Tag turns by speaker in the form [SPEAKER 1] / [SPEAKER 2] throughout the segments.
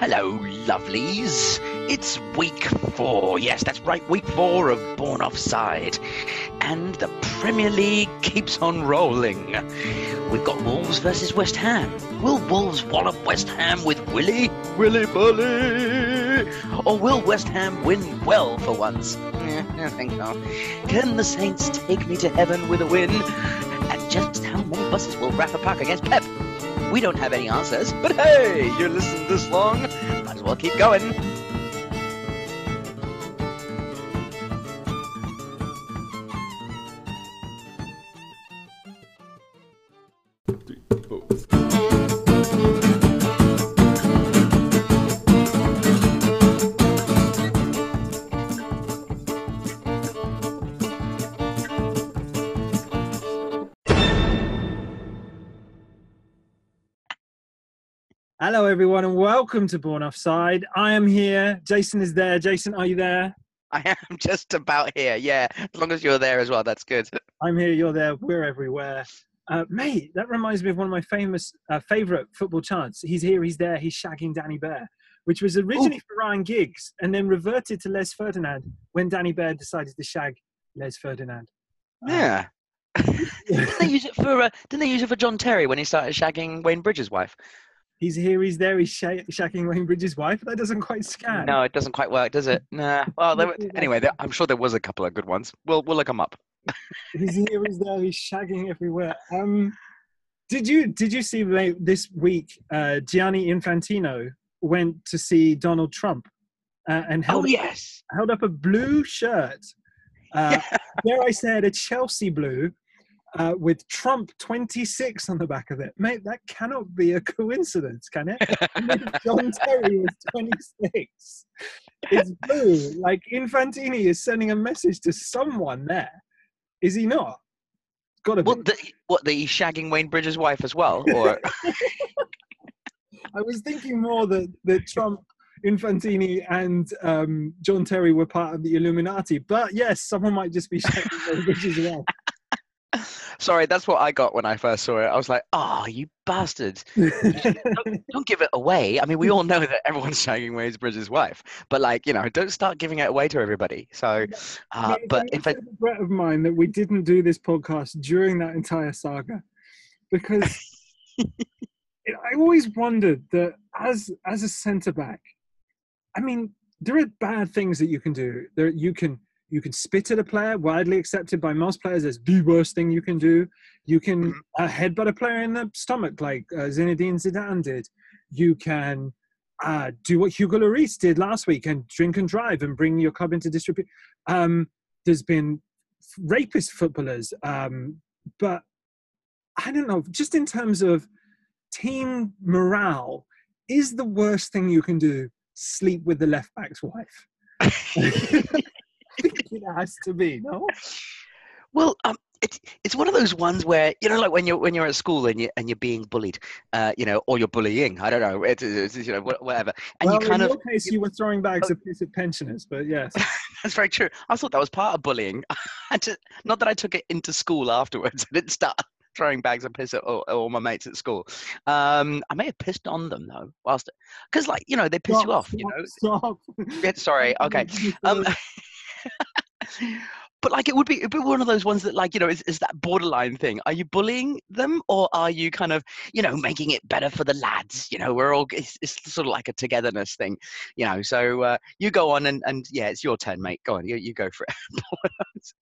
[SPEAKER 1] Hello, lovelies. It's week four. Yes, that's right, week four of Born Offside. And the Premier League keeps on rolling. We've got Wolves versus West Ham. Will Wolves wallop West Ham with Willy? Willy Boly? Or will West Ham win well for once? Eh, I think so. Can the Saints take me to heaven with a win? And just how many buses will Rafa park against Pep? We don't have any answers, but hey, you're listening this long, well keep going.
[SPEAKER 2] Hello, everyone, and welcome to Born Offside. I am here. Jason is there. Jason, are you there?
[SPEAKER 1] I am just about here, yeah. As long as you're there as well, that's good.
[SPEAKER 2] I'm here. You're there. We're everywhere. Uh, mate, that reminds me of one of my famous, uh, favorite football chants. He's here. He's there. He's shagging Dani Behr, which was originally Ooh. for Ryan Giggs and then reverted to Les Ferdinand when Dani Behr decided to shag Les Ferdinand.
[SPEAKER 1] Yeah. didn't they use it for? Uh, didn't they use it for John Terry when he started shagging Wayne Bridge's wife?
[SPEAKER 2] He's here, he's there, he's sh- shacking Wayne Bridge's wife. That doesn't quite scan.
[SPEAKER 1] No, it doesn't quite work, does it? Nah. Well, were, anyway, there, I'm sure there was a couple of good ones. We'll we'll look them up.
[SPEAKER 2] he's here, he's there, he's shagging everywhere. Um, did you did you see this week? Uh, Gianni Infantino went to see Donald Trump uh, and held
[SPEAKER 1] oh yes
[SPEAKER 2] held up a blue shirt. Uh, Dare I said a Chelsea blue uh, with Trump 26 on the back of it. Mate, that cannot be a coincidence, can it? John Terry was 26. It's blue. Like Infantini is sending a message to someone there. Is he not? Got to
[SPEAKER 1] what, be. The, what, the shagging Wayne Bridge's wife as well? Or
[SPEAKER 2] I was thinking more that, that Trump Infantini and um, John Terry were part of the Illuminati. But yes, someone might just be shagging Wayne Bridge's wife.
[SPEAKER 1] Sorry, that's what I got when I first saw it. I was like, "Oh, you bastards! don't, don't, give it away." I mean, we all know that everyone's shagging Wayne Bridge's wife, but like, you know, don't start giving it away to everybody. So, uh, but if
[SPEAKER 2] a regret of mine that we didn't do this podcast during that entire saga, because I always wondered that as as a centre back, I mean, there are bad things that you can do. There, you can you can spit at a player, widely accepted by most players as the worst thing you can do. You can mm-hmm. uh, headbutt a player in the stomach, like uh, Zinedine Zidane did. You can uh, do what Hugo Lloris did last week and drink and drive and bring your club into distribution. Um, there's been rapist footballers, um, but I don't know. Just in terms of team morale, is the worst thing you can do sleep with the left back's wife? it has to be, no?
[SPEAKER 1] Well, um, it's it's one of those ones where you know, like when you're when you're at school and you and you're being bullied, uh, you know, or you're bullying. I don't know, it's, it's you know, whatever. And
[SPEAKER 2] well,
[SPEAKER 1] you kind
[SPEAKER 2] in
[SPEAKER 1] of.
[SPEAKER 2] your case, you were throwing bags of piss at pensioners, but yes,
[SPEAKER 1] that's very true. I thought that was part of bullying. not that I took it into school afterwards. I didn't start throwing bags of piss at all, all my mates at school. Um, I may have pissed on them though, whilst because like you know they piss stop, you off.
[SPEAKER 2] Stop,
[SPEAKER 1] you know.
[SPEAKER 2] Stop.
[SPEAKER 1] Sorry. Okay. Um, but like it would be it'd be one of those ones that like you know is, is that borderline thing. Are you bullying them or are you kind of you know making it better for the lads? You know we're all it's, it's sort of like a togetherness thing you know so uh, you go on and, and yeah it's your turn mate. Go on you, you go for it.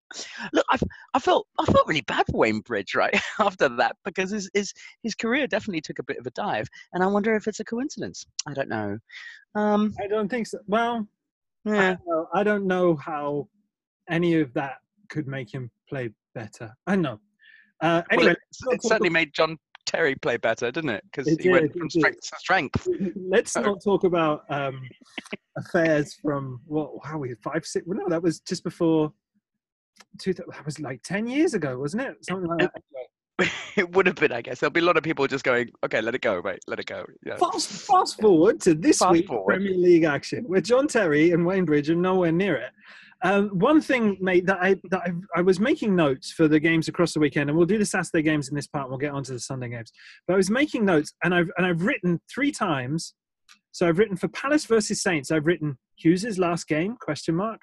[SPEAKER 1] Look i i felt i felt really bad for wayne bridge right after that because his, his his career definitely took a bit of a dive and i wonder if it's a coincidence. I don't know. Um
[SPEAKER 2] i don't think so. Well
[SPEAKER 1] yeah.
[SPEAKER 2] I don't, know, I don't know how any of that could make him play better. I know. Uh, anyway,
[SPEAKER 1] well, it, it certainly made John Terry play better, didn't it? Because he did, went from strength to strength.
[SPEAKER 2] Let's not talk about um, affairs from what? How we five six? Well, no, that was just before. Two, that was like ten years ago, wasn't it? Something like that.
[SPEAKER 1] it would have been, I guess. There'll be a lot of people just going, okay, let it go, mate, let it go. Yeah.
[SPEAKER 2] Fast, fast forward to this fast forward. Premier League action, where John Terry and Wayne Bridge are nowhere near it. Um, one thing, mate, that I that I, I, was making notes for the games across the weekend, and we'll do the Saturday games in this part. And we'll get on to the Sunday games. But I was making notes, and I've and I've written three times So I've written for Palace versus Saints. I've written Hughes's last game question mark,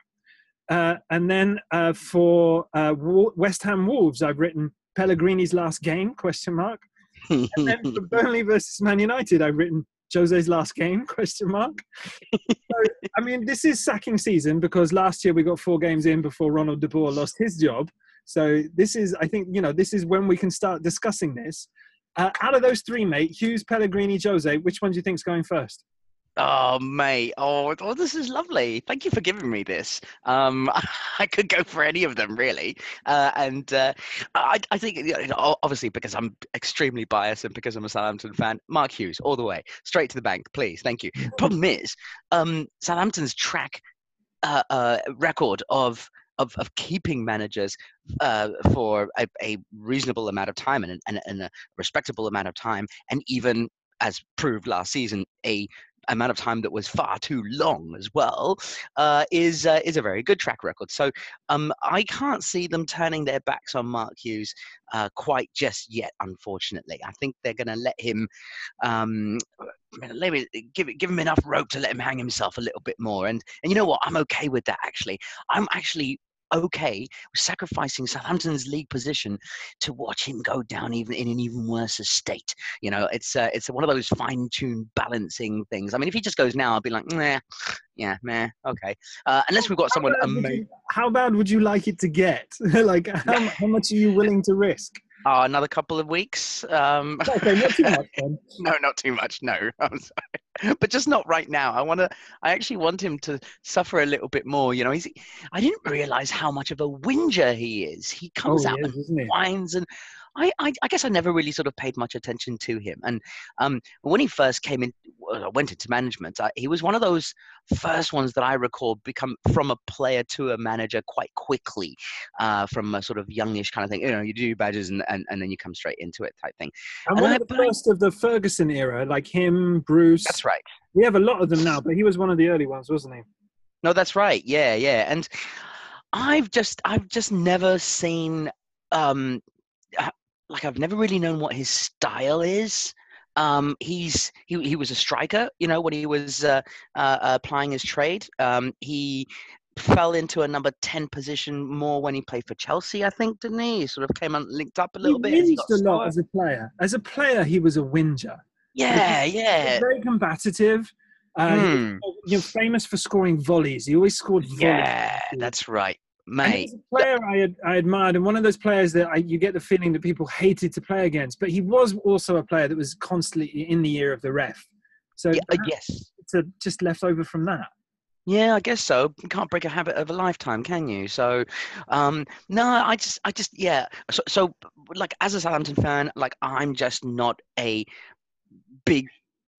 [SPEAKER 2] uh, and then uh, for uh, West Ham Wolves, I've written Pellegrini's last game question mark, and then for Burnley versus Man United, I've written Jose's last game question mark. so, I mean, this is sacking season because last year we got four games in before Ronald De Boer lost his job. So this is, I think, you know, this is when we can start discussing this. Uh, out of those three, mate, Hughes, Pellegrini, Jose, which one do you think's going first?
[SPEAKER 1] Oh, mate. Oh, oh, this is lovely. Thank you for giving me this. Um, I could go for any of them, really. Uh, and uh, I, I think, you know, obviously, because I'm extremely biased and because I'm a Southampton fan, Mark Hughes, all the way, straight to the bank, please. Thank you. Problem is, um, Southampton's track uh, uh record of of, of keeping managers uh, for a, a, reasonable amount of time and, and, and, a respectable amount of time, and even as proved last season, a amount of time that was far too long as well, uh, is uh, is a very good track record. So um, I can't see them turning their backs on Mark Hughes uh, quite just yet. Unfortunately, I think they're going to let him. Um, maybe give give him enough rope to let him hang himself a little bit more, and and you know what? I'm okay with that. Actually, I'm actually okay sacrificing Southampton's league position to watch him go down even in an even worse state. You know, it's uh, it's one of those fine-tuned balancing things. I mean, if he just goes now, I'll be like, nah, yeah, meh, okay. Uh, unless we've got
[SPEAKER 2] how
[SPEAKER 1] someone amazing.
[SPEAKER 2] How bad would you like it to get? like, how, how much are you willing to risk?
[SPEAKER 1] Oh, another couple of weeks. Um,
[SPEAKER 2] okay, not too much. Then.
[SPEAKER 1] no, not too much. No, I'm sorry, but just not right now. I want to. I actually want him to suffer a little bit more. You know, he's. I didn't realize how much of a whinger he is. He comes
[SPEAKER 2] oh,
[SPEAKER 1] out
[SPEAKER 2] is,
[SPEAKER 1] and whines and I, I, I, guess I never really sort of paid much attention to him. And um, when he first came in, went into management, I, he was one of those first ones that I recall become from a player to a manager quite quickly, uh, from a sort of youngish kind of thing. You know, you do your badges and, and, and then you come straight into it type thing.
[SPEAKER 2] And, and one I, of the first of the Ferguson era, like him, Bruce.
[SPEAKER 1] That's right.
[SPEAKER 2] We have a lot of them now, but he was one of the early ones, wasn't he?
[SPEAKER 1] No, that's right. Yeah, yeah. And I've just, I've just never seen um, like I've never really known what his style is. Um, he's he he was a striker, you know, when he was uh, uh, applying his trade. Um, he fell into a number 10 position more when he played for Chelsea, I think, didn't he? He sort of came and linked up a little
[SPEAKER 2] he
[SPEAKER 1] bit.
[SPEAKER 2] He a lot as a player. As a player, he was a whinger.
[SPEAKER 1] Yeah, yeah.
[SPEAKER 2] Very combative. Uh, hmm. You're famous for scoring volleys. He always scored volleys.
[SPEAKER 1] Yeah, that's right mate.
[SPEAKER 2] He's a player I, I admired, and one of those players that I, you get the feeling that people hated to play against. But he was also a player that was constantly in the ear of the ref. So
[SPEAKER 1] yeah, uh, yes,
[SPEAKER 2] it's a, just left over from that.
[SPEAKER 1] Yeah, I guess so. You can't break a habit of a lifetime, can you? So, um, no, I just, I just, yeah. So, so, like, as a Southampton fan, like, I'm just not a big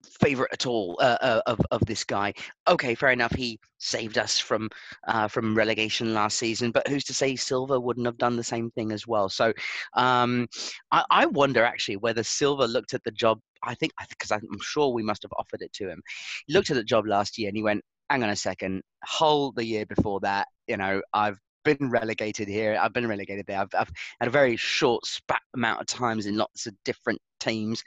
[SPEAKER 1] favorite at all uh, uh, of of this guy. Okay, fair enough. He saved us from uh, from relegation last season, but who's to say Silva wouldn't have done the same thing as well? So, um, I, I wonder actually whether Silva looked at the job. I think because I'm sure we must have offered it to him. He looked at the job last year and he went, "Hang on a second, whole the year before that, you know, I've been relegated here. I've been relegated there. I've, I've had a very short spat amount of times in lots of different teams.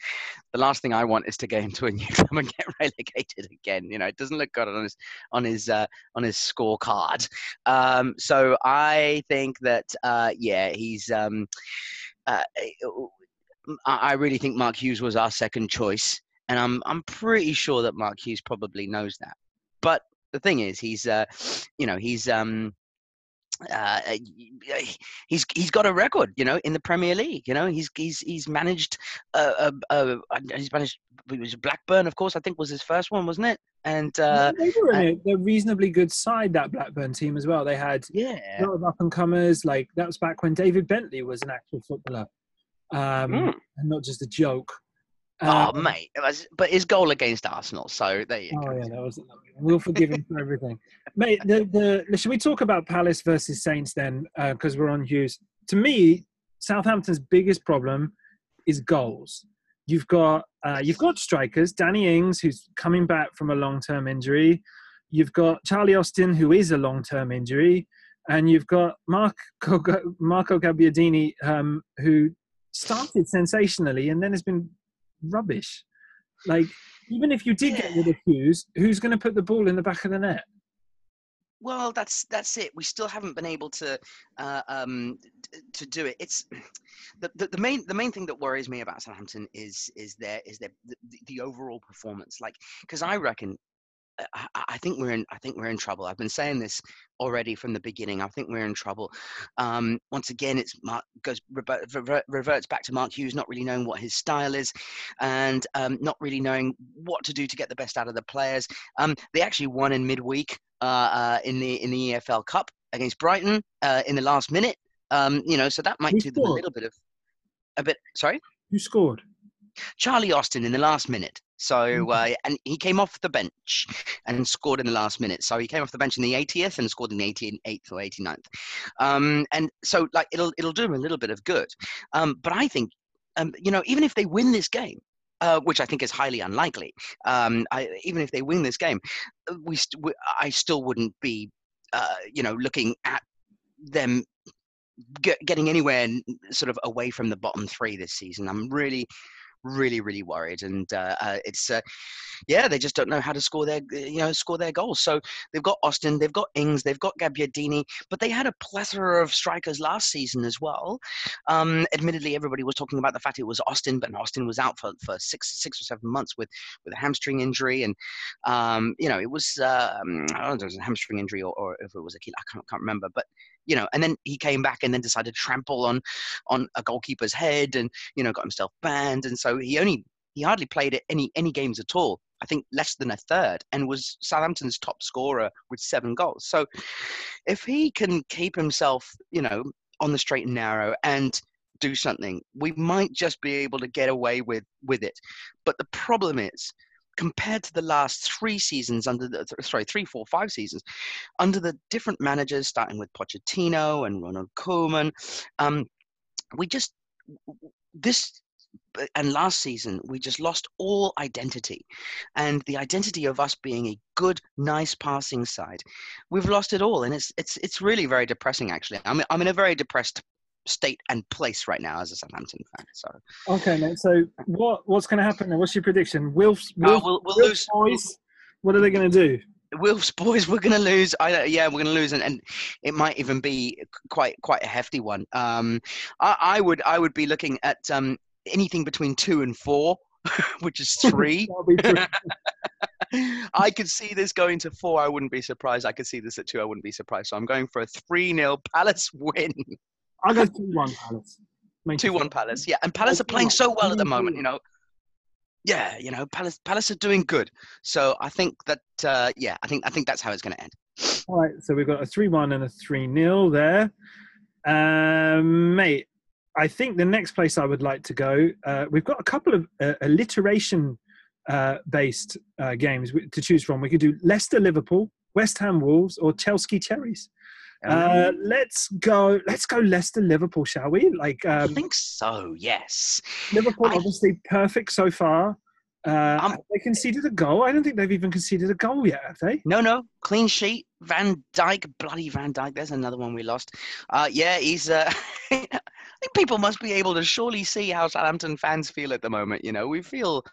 [SPEAKER 1] The last thing I want is to go into a new club and get relegated again. You know, it doesn't look good on his on his uh, on his scorecard. Um, so I think that uh, yeah, he's. Um, uh, I really think Mark Hughes was our second choice, and I'm I'm pretty sure that Mark Hughes probably knows that. But the thing is, he's uh, you know, he's um, uh, he's he's got a record, you know, in the Premier League. You know, he's he's he's managed. Uh, uh, uh he's managed. It was Blackburn, of course. I think was his first one, wasn't it? And uh,
[SPEAKER 2] they were in a, a, reasonably good side that Blackburn team as well. They had
[SPEAKER 1] yeah.
[SPEAKER 2] a lot of up and comers. Like that was back when David Bentley was an actual footballer, um, mm. and not just a joke.
[SPEAKER 1] Oh, um, mate! Was, but his goal against Arsenal. So there you
[SPEAKER 2] oh,
[SPEAKER 1] go.
[SPEAKER 2] yeah, that was. We'll forgive him for everything, mate. The, the should we talk about Palace versus Saints then? Because uh, we're on Hughes. To me, Southampton's biggest problem is goals. You've got uh, you've got strikers, Danny Ings, who's coming back from a long-term injury. You've got Charlie Austin, who is a long-term injury, and you've got Marco Marco Gabbiadini, um, who started sensationally and then has been rubbish. Like even if you did get rid of Hughes, who's going to put the ball in the back of the net?
[SPEAKER 1] Well, that's that's it. We still haven't been able to uh, um, to do it. It's the, the, the main the main thing that worries me about Southampton is is their is their the, the overall performance. Like, because I reckon I, I, think we're in. I think we're in trouble. I've been saying this already from the beginning. I think we're in trouble. Um, once again, it's Mark goes revert, reverts back to Mark Hughes not really knowing what his style is, and um, not really knowing what to do to get the best out of the players. Um, they actually won in midweek uh, uh, in the in the EFL Cup against Brighton uh, in the last minute. Um, you know, so that might do them a little bit of a bit. Sorry,
[SPEAKER 2] who scored?
[SPEAKER 1] Charlie Austin in the last minute. So mm-hmm. uh, and he came off the bench and scored in the last minute. So he came off the bench in the 80th and scored in the 88th or 89th. Um, and so like it'll it'll do him a little bit of good. Um, but I think um, you know even if they win this game. Uh, which I think is highly unlikely. Um, I, even if they win this game, we, st- we I still wouldn't be, uh, you know, looking at them getting anywhere sort of away from the bottom three this season. I'm really really, really worried. And uh, uh, it's, uh, yeah, they just don't know how to score their, you know, score their goals. So they've got Austin, they've got Ings, they've got Gabbiadini, but they had a plethora of strikers last season as well. Um, admittedly, everybody was talking about the fact it was Austin, but Austin was out for, for six, six or seven months with, with a hamstring injury. And, um, you know, it was, um, I don't know if it was a hamstring injury or, or if it was a key, I can't, can't remember, but you know, and then he came back and then decided to trample on on a goalkeeper's head and you know got himself banned, and so he only he hardly played any any games at all. I think less than a third, and was Southampton's top scorer with seven goals. So if he can keep himself, you know, on the straight and narrow and do something, we might just be able to get away with with it. But the problem is compared to the last three seasons under the sorry three four five seasons under the different managers starting with Pochettino and Ronald Koeman um, we just this and last season we just lost all identity. And the identity of us being a good nice passing side we've lost it all. And it's it's it's really very depressing actually. I'm, I'm in a very depressed state and place right now as a Southampton fan. So
[SPEAKER 2] okay, mate. So what what's going to happen? What's your prediction? Wilf's,
[SPEAKER 1] Wilf, uh, we'll, we'll lose.
[SPEAKER 2] Boys, what are they going to do?
[SPEAKER 1] Wilf's boys, we're going to lose. I, yeah, we're going to lose, and, and it might even be quite quite a hefty one. Um, I, I would I would be looking at um, anything between two and four, which is three. I could see this going to four. I wouldn't be surprised. I could see this at two. I wouldn't be surprised. So I'm going for a 3 0 Palace win.
[SPEAKER 2] I'll go 2 1 Palace.
[SPEAKER 1] 2 1 Palace, yeah. And Palace are playing so well at the moment, you know. Yeah, you know, Palace Palace are doing good. So I think that uh, yeah, I think I think that's how it's going to end.
[SPEAKER 2] All right, so we've got a 3 1 and a 3 0 there. Um, mate, I think the next place I would like to go, uh, we've got a couple of uh, alliteration uh, based uh, games to choose from. We could do Leicester Liverpool, West Ham Wolves, or Chelsea Cherries. Uh, let's go. Let's go. Leicester, Liverpool, shall we? Like, um, I
[SPEAKER 1] think so. Yes.
[SPEAKER 2] Liverpool, I, obviously, perfect so far. Uh, um, they conceded a goal. I don't think they've even conceded a goal yet, have they?
[SPEAKER 1] No, no. Clean sheet. Van Dijk, bloody Van Dijk. There's another one we lost. Uh, yeah, he's. Uh, I think people must be able to surely see how Southampton fans feel at the moment. You know, we feel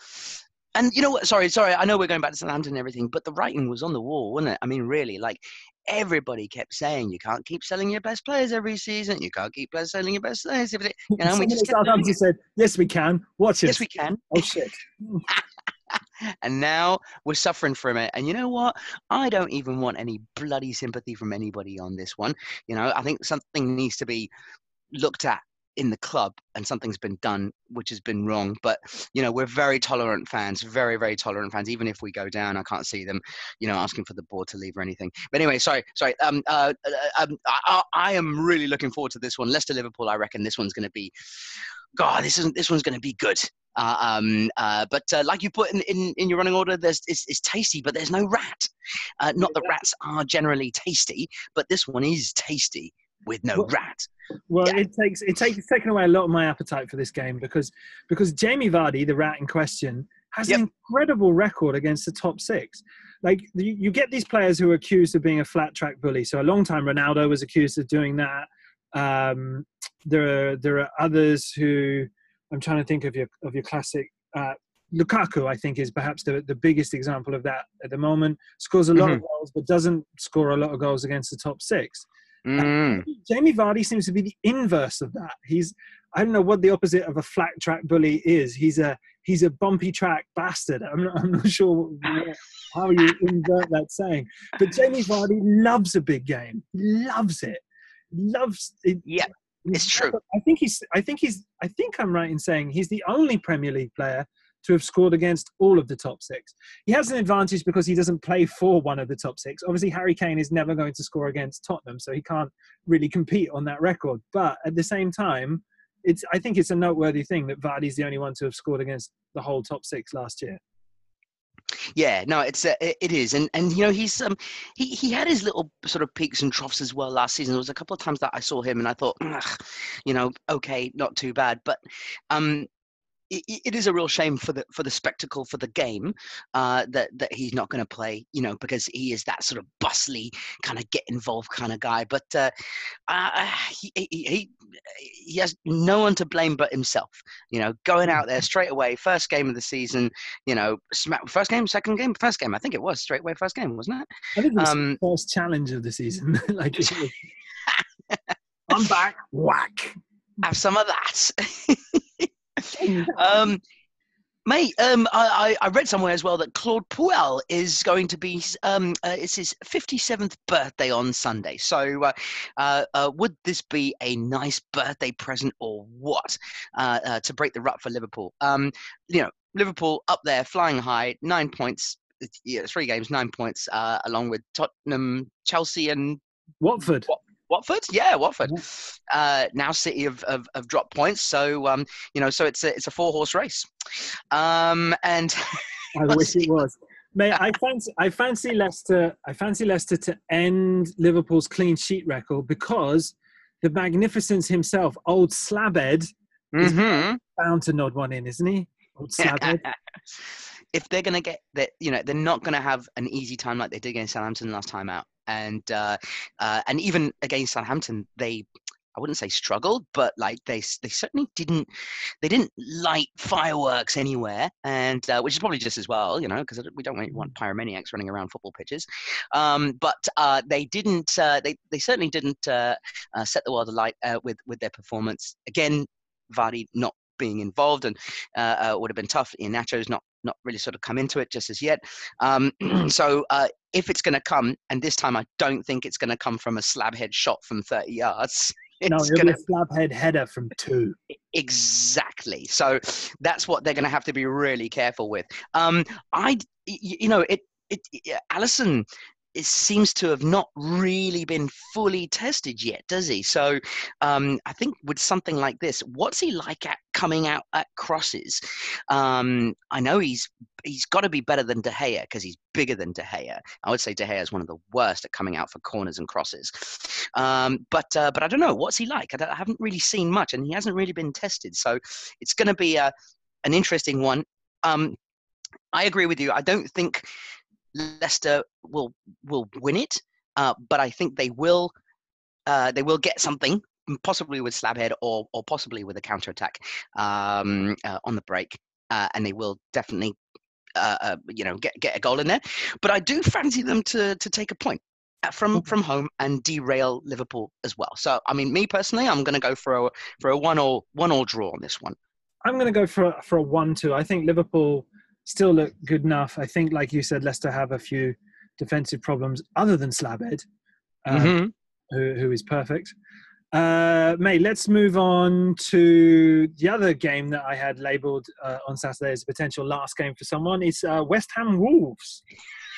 [SPEAKER 1] and you know what? Sorry, sorry. I know we're going back to Southampton and everything, but the writing was on the wall, wasn't it? I mean, really, like everybody kept saying you can't keep selling your best players every season. You can't keep selling your best players. You know, we just
[SPEAKER 2] Southampton said, "Yes, we can. Watch it.
[SPEAKER 1] Yes, we can."
[SPEAKER 2] Oh shit.
[SPEAKER 1] and now we're suffering from it. And you know what? I don't even want any bloody sympathy from anybody on this one. You know, I think something needs to be looked at in the club and something's been done which has been wrong but you know we're very tolerant fans very very tolerant fans even if we go down i can't see them you know asking for the board to leave or anything. But anyway sorry sorry um, uh, uh um I, I am really looking forward to this one. Leicester liverpool i reckon this one's going to be god this isn't this one's going to be good. Uh, um, uh, but uh, like you put in, in, in, your running order, there's it's, it's tasty, but there's no rat. Uh, not that rats are generally tasty, but this one is tasty with no well, rat.
[SPEAKER 2] Well, yeah. it takes it takes it's taken away a lot of my appetite for this game because because Jamie Vardy, the rat in question, has yep. an incredible record against the top six. Like you, you, get these players who are accused of being a flat track bully. So a long time Ronaldo was accused of doing that. Um, there are there are others who I'm trying to think of your of your classic uh, Lukaku, I think, is perhaps the, the biggest example of that at the moment. Scores a lot
[SPEAKER 1] Mhm.
[SPEAKER 2] of goals, but doesn't score a lot of goals against the top six.
[SPEAKER 1] Mm.
[SPEAKER 2] Jamie Vardy seems to be the inverse of that. He's I don't know what the opposite of a flat track bully is. He's a he's a bumpy track bastard. I'm not, I'm not sure what- how you invert that saying, but Jamie Vardy loves a big game. He loves it. Loves it.
[SPEAKER 1] Yeah, it's true.
[SPEAKER 2] I think he's. I think he's. I think I'm right in saying he's the only Premier League player to have scored against all of the top six. He has an advantage because he doesn't play for one of the top six. Obviously, Harry Kane is never going to score against Tottenham, so he can't really compete on that record. But at the same time, it's. I think it's a noteworthy thing that Vardy's the only one to have scored against the whole top six last year.
[SPEAKER 1] Yeah, no, it's uh, it, is, and and you know he's um he he had his little sort of peaks and troughs as well last season. There was a couple of times that I saw him and I thought, you know, okay, not too bad, but um. It, it is a real shame for the for the spectacle for the game uh, that that he's not going to play, you know, because he is that sort of bustly kind of get involved kind of guy. But uh, uh, he, he he he has no one to blame but himself. You know, going out there straight away, first game of the season, you know, first game, second game, first game. I think it was straight away first game, wasn't it?
[SPEAKER 2] I think it's
[SPEAKER 1] Um,
[SPEAKER 2] first challenge of the season. like, I'm back. Whack.
[SPEAKER 1] Have some of that. um, mate, um, I, I read somewhere as well that Claude Puel is going to be um, uh, it's his 57th birthday on Sunday. So, uh, uh, uh, would this be a nice birthday present or what uh, uh, to break the rut for Liverpool? Um, you know, Liverpool up there, flying high, nine points. Yeah, three games, nine points, uh, along with Tottenham, Chelsea, and
[SPEAKER 2] Watford.
[SPEAKER 1] Watford, yeah, Watford. Uh, now City have, have, have dropped points, so um, you know, so it's a it's a four horse race, um, and
[SPEAKER 2] I wish it was. Mate, I fancy I fancy Leicester. I fancy Leicester to end Liverpool's clean sheet record because the magnificence himself, old Slabhead,
[SPEAKER 1] Mhm.
[SPEAKER 2] bound to nod one in, isn't he? Old Slabhead.
[SPEAKER 1] if they're gonna get that, you know, they're not gonna have an easy time like they did against Southampton last time out, and uh, uh, and even against Southampton, they. I wouldn't say struggled, but like they they certainly didn't they didn't light fireworks anywhere, and uh, which is probably just as well, you know, because we don't really want pyromaniacs running around football pitches. Um, but uh, they didn't. Uh, they they certainly didn't uh, uh, set the world alight uh, with with their performance. Again, Vardy not being involved and uh, uh, would have been tough. Iheanacho's not not really sort of come into it just as yet. Um, so uh, if it's going to come, and this time I don't think it's going to come from a slab head shot from 30 yards.
[SPEAKER 2] no,
[SPEAKER 1] It's
[SPEAKER 2] it'll
[SPEAKER 1] gonna
[SPEAKER 2] be a Slabhead header from two.
[SPEAKER 1] exactly. So that's what they're going to have to be really careful with. Um, I, you know, it. It, Alisson it seems to have not really been fully tested yet, does he? So um, I think with something like this, what's he like at coming out at crosses? Um, I know he's he's got to be better than De Gea because he's bigger than De Gea. I would say De Gea is one of the worst at coming out for corners and crosses. Um, but uh, but I don't know what's he like. I, I haven't really seen much, and he hasn't really been tested. So it's going to be a, an interesting one. Um, I agree with you. I don't think Leicester will will win it, uh, but I think they will. Uh, they will get something, possibly with Slabhead or or possibly with a counter attack um, uh, on the break, uh, and they will definitely. Uh, uh, you know, get get a goal in there, but I do fancy them to to take a point from from home and derail Liverpool as well. So, I mean, me personally, I'm going to go for a for a one all one all draw on this one.
[SPEAKER 2] I'm going to go for a, for a one-two. I think Liverpool still look good enough. I think, like you said, Leicester have a few defensive problems other than Slabhead, uh,
[SPEAKER 1] Mhm.
[SPEAKER 2] who, who is perfect. Uh, mate, let's move on to the other game that I had labelled uh, on Saturday as a potential last game for someone. It's uh, West Ham Wolves.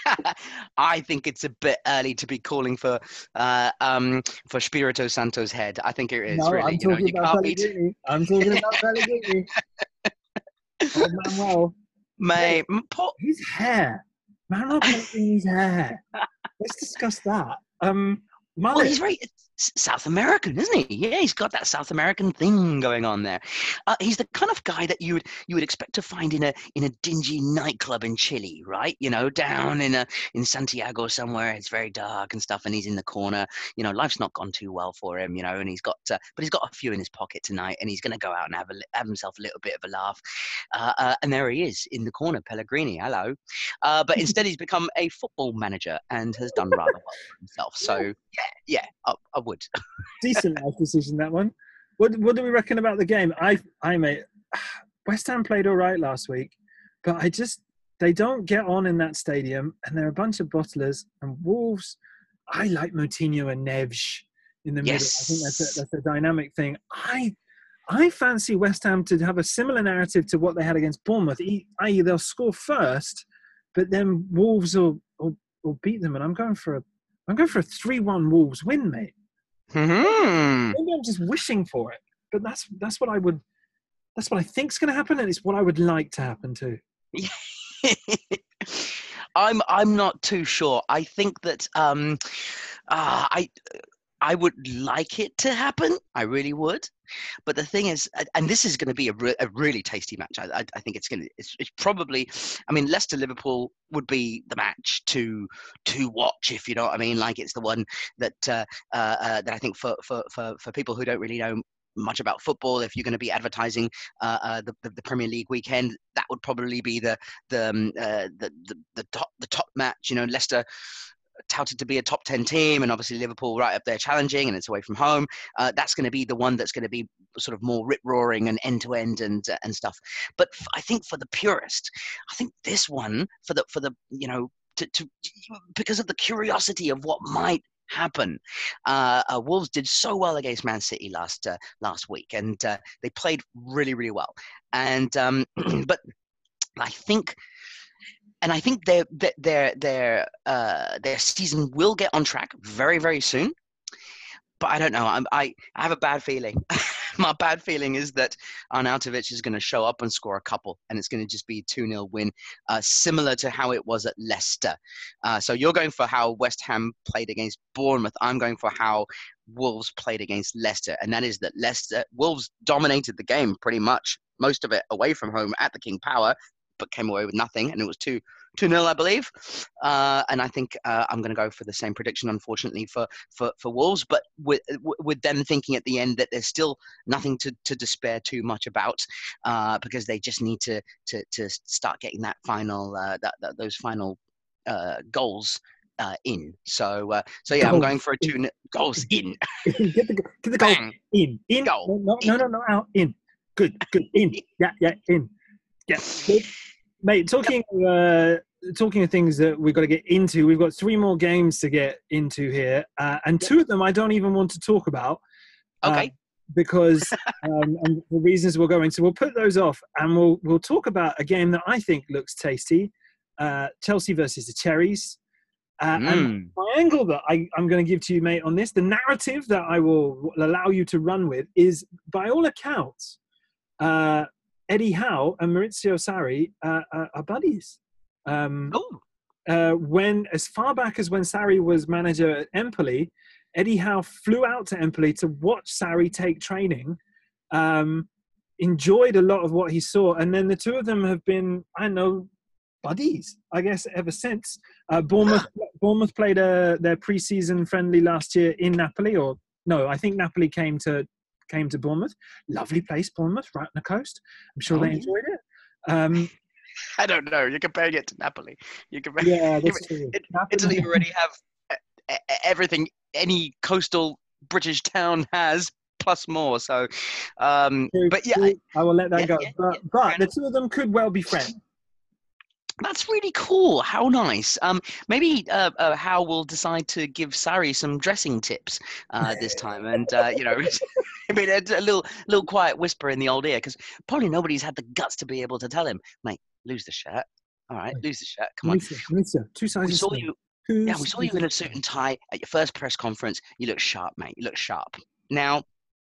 [SPEAKER 1] I think it's a bit early to be calling for uh, um, for Espírito Santo's head. I think it is
[SPEAKER 2] no,
[SPEAKER 1] really.
[SPEAKER 2] I'm
[SPEAKER 1] You know,
[SPEAKER 2] talking
[SPEAKER 1] you
[SPEAKER 2] about
[SPEAKER 1] can't beat
[SPEAKER 2] Pellegrini. I'm talking about Pellegrini. Manuel,
[SPEAKER 1] Mate, Paul,
[SPEAKER 2] his hair. Manuel Pellegrini's hair. Let's discuss that. Um,
[SPEAKER 1] well, he's. South American, isn't he? Yeah, he's got that South American thing going on there. Uh, he's the kind of guy that you would you would expect to find in a in a dingy nightclub in Chile, right? You know, down in a in Santiago somewhere. It's very dark and stuff, and he's in the corner. You know, life's not gone too well for him. You know, and he's got uh, but he's got a few in his pocket tonight, and he's going to go out and have a have himself a little bit of a laugh. Uh, uh and there he is in the corner, Pellegrini. Hello, uh, but instead he's become a football manager and has done rather well for himself. So yeah, yeah, I, I would.
[SPEAKER 2] Decent life decision that one. What what do we reckon about the game? I I mate West Ham played all right last week, but I just they don't get on in that stadium, and they're a bunch of bottlers and Wolves. I like Moutinho and Neves in the yes. middle. I think that's a, that's a dynamic thing. I I fancy West Ham to have a similar narrative to what they had against Bournemouth, i.e., they'll score first, but then Wolves will, will, will beat them. And I'm going for a I'm going for a three-one Wolves win, mate.
[SPEAKER 1] Mm-hmm.
[SPEAKER 2] Maybe I'm just wishing for it, but that's that's what I would. That's what I think's going to happen, and it's what I would like to happen too.
[SPEAKER 1] I'm I'm not too sure. I think that um, uh, I I would like it to happen. I really would. But the thing is, and this is going to be a, re- a really tasty match. I, I, think it's going to. It's, it's, probably. I mean, Leicester Liverpool would be the match to to watch if you know what I mean. Like it's the one that uh, uh, uh, that I think for, for for for people who don't really know much about football. If you're going to be advertising uh, uh, the, the, the Premier League weekend, that would probably be the the, um, uh, the the the top the top match. You know, Leicester touted to be a top 10 team and obviously liverpool right up there challenging and it's away from home uh, that's going to be the one that's going to be sort of more rip roaring and end to end and uh, and stuff but f- I think for the purist i think this one for the for the you know to, to because of the curiosity of what might happen. Uh, uh, Wolves did so well against Man City last uh, last week, and uh, they played really really well. And um, but I think and I think their their their uh, their season will get on track very very soon. But I don't know. I'm, I I have a bad feeling. My bad feeling is that Arnautovic is going to show up and score a couple, and it's going to just be a 2 0 win, uh, similar to how it was at Leicester. Uh, so you're going for how West Ham played against Bournemouth. I'm going for how Wolves played against Leicester, and that is that Leicester Wolves dominated the game pretty much most of it away from home at the King Power but came away with nothing, and it was two two nil, I believe. Uh, and I think uh, I'm going to go for the same prediction, unfortunately, for for, for Wolves. But with with them thinking at the end that there's still nothing to, to despair too much about, uh, because they just need to to to start getting that final uh, that, that those final uh, goals uh, in. So, uh, so yeah, I'm going for a two goals in.
[SPEAKER 2] get the get the goal in in. Goal. No, no, no, no, no, out in. Good, good in. Yeah, yeah, in. Yeah, mate. Talking uh, talking of things that we've got to get into, we've got three more games to get into here, uh, and two of them I don't even want to talk about.
[SPEAKER 1] Uh, okay.
[SPEAKER 2] because um, and the reasons we're going, so we'll put those off, and we'll we'll talk about a game that I think looks tasty, uh, Chelsea versus the Cherries. Uh, mm. And my angle that I, am going to give to you, mate, on this, the narrative that I will allow you to run with is, by all accounts, uh, Eddie Howe and Maurizio Sarri uh, are, are buddies. Um,
[SPEAKER 1] oh.
[SPEAKER 2] Uh, when as far back as when Sarri was manager at Empoli, Eddie Howe flew out to Empoli to watch Sarri take training. Um, enjoyed a lot of what he saw, and then the two of them have been, I know, buddies, I guess, ever since. Uh, Bournemouth, Bournemouth played a, uh, their preseason friendly last year in Napoli, or no, I think Napoli came to came to Bournemouth. Lovely place, Bournemouth, right on the coast. I'm sure oh, they enjoyed it. Um,
[SPEAKER 1] I don't know. You're comparing it to Napoli. You compare.
[SPEAKER 2] Yeah, that's true. It,
[SPEAKER 1] Italy already have everything any coastal British town has plus more. So, um, but yeah,
[SPEAKER 2] I will let that yeah, go. Yeah, but, yeah, but the two of them could well be friends.
[SPEAKER 1] That's really cool. How nice. Um, maybe uh, uh, Howe will decide to give Sarri some dressing tips uh, this time, and uh, you know, I mean, a, a, little little quiet whisper in the old ear, because probably nobody's had the guts to be able to tell him, mate, lose the shirt. All right, lose the shirt. Come on. Lisa,
[SPEAKER 2] Lisa, two sizes.
[SPEAKER 1] We saw you. Yeah, we saw you in a suit and tie at your first press conference. You look sharp, mate. You look sharp. Now,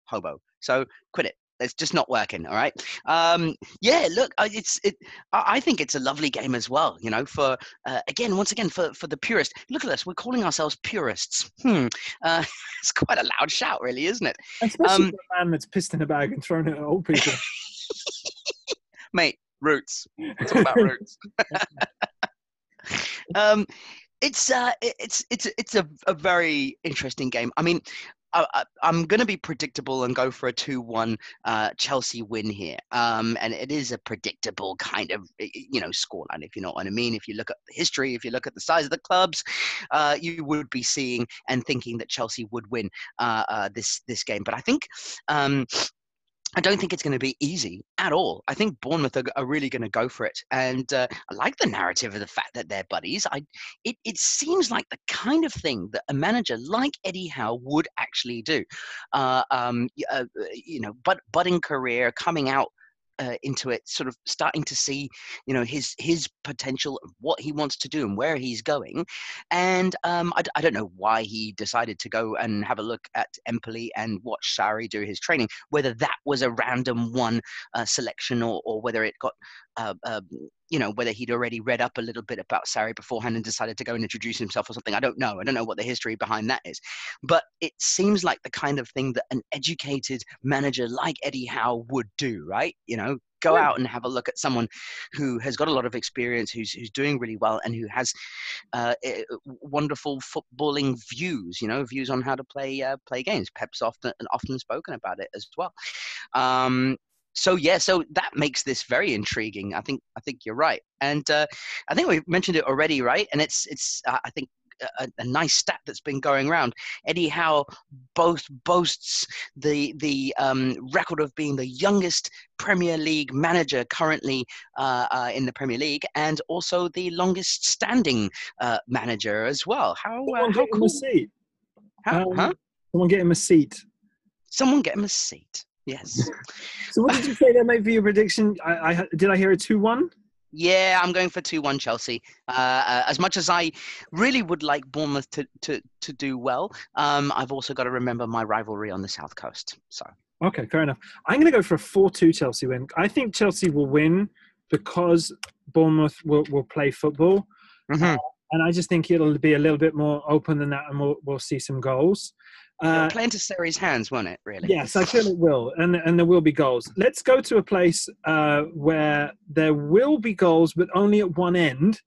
[SPEAKER 1] hobo. So quit it It's just not working. All right. Um, yeah. Look, it's it. I think it's a lovely game as well. You know, for uh, again, once again, for for the purist. Look at us. We're calling ourselves purists. Hmm. Uh, it's quite a loud shout, really, isn't it?
[SPEAKER 2] Especially um, for a man that's pissed in a bag and thrown it at old people.
[SPEAKER 1] Mate, roots. It's all about roots. um, it's uh, it's it's it's a, a very interesting game. I mean, I, am going to be predictable and go for a 2 1 uh, Chelsea win here. Um, and it is a predictable kind of, you know, scoreline, if you know what I mean. If you look at the history, if you look at the size of the clubs, uh, you would be seeing and thinking that Chelsea would win uh, uh this, this game. But I think um, I don't think it's going to be easy at all. I think Bournemouth are, are really going to go for it, and uh, I like the narrative of the fact that they're buddies. I, it, it seems like the kind of thing that a manager like Eddie Howe would actually do. Uh, um, uh, you know, but budding career, coming out uh, into it, sort of starting to see, you know, his his potential, what he wants to do, and where he's going. And um, I, I, don't know why he decided to go and have a look at Empoli and watch Sarri do his training. Whether that was a random one uh, selection or or whether it got uh, um, you know, whether he'd already read up a little bit about Sarri beforehand and decided to go and introduce himself or something. I don't know. I don't know what the history behind that is. But it seems like the kind of thing that an educated manager like Eddie Howe would do, right? You know, go out and have a look at someone who has got a lot of experience, who's who's doing really well, and who has uh, eh, wonderful footballing views. You know, views on how to play uh, play games. Pep's often and often spoken about it as well. Um, so yeah, so that makes this very intriguing. I think I think you're right, and uh, I think we mentioned it already, right? And it's it's uh, I think a, a, nice stat that's been going around. Eddie Howe both boasts the the um, record of being the youngest Premier League manager currently uh, uh, in the Premier League, and also the longest standing uh, manager as well. How,
[SPEAKER 2] uh, Someone
[SPEAKER 1] how
[SPEAKER 2] cool? him a seat.
[SPEAKER 1] How, um, huh?
[SPEAKER 2] Someone get him a seat.
[SPEAKER 1] Someone get him a seat. Yes.
[SPEAKER 2] so what did you say there might be your prediction? I, I did I hear a two one?
[SPEAKER 1] Yeah, I'm going for two one Chelsea. Uh, uh, as much as I really would like Bournemouth to to to do well, um, I've also got to remember my rivalry on the south coast. So.
[SPEAKER 2] Okay, fair enough. I'm going to go for a four-two Chelsea win. I think Chelsea will win because Bournemouth will will play football. Mm-hmm. Uh, and I just think it'll be a little bit more open than that, and we'll, we'll see some goals.
[SPEAKER 1] Uh, play into Sarri's hands, won't it? Really?
[SPEAKER 2] Yes, I feel it will, and and there will be goals. Let's go to a place uh, where there will be goals, but only at one end.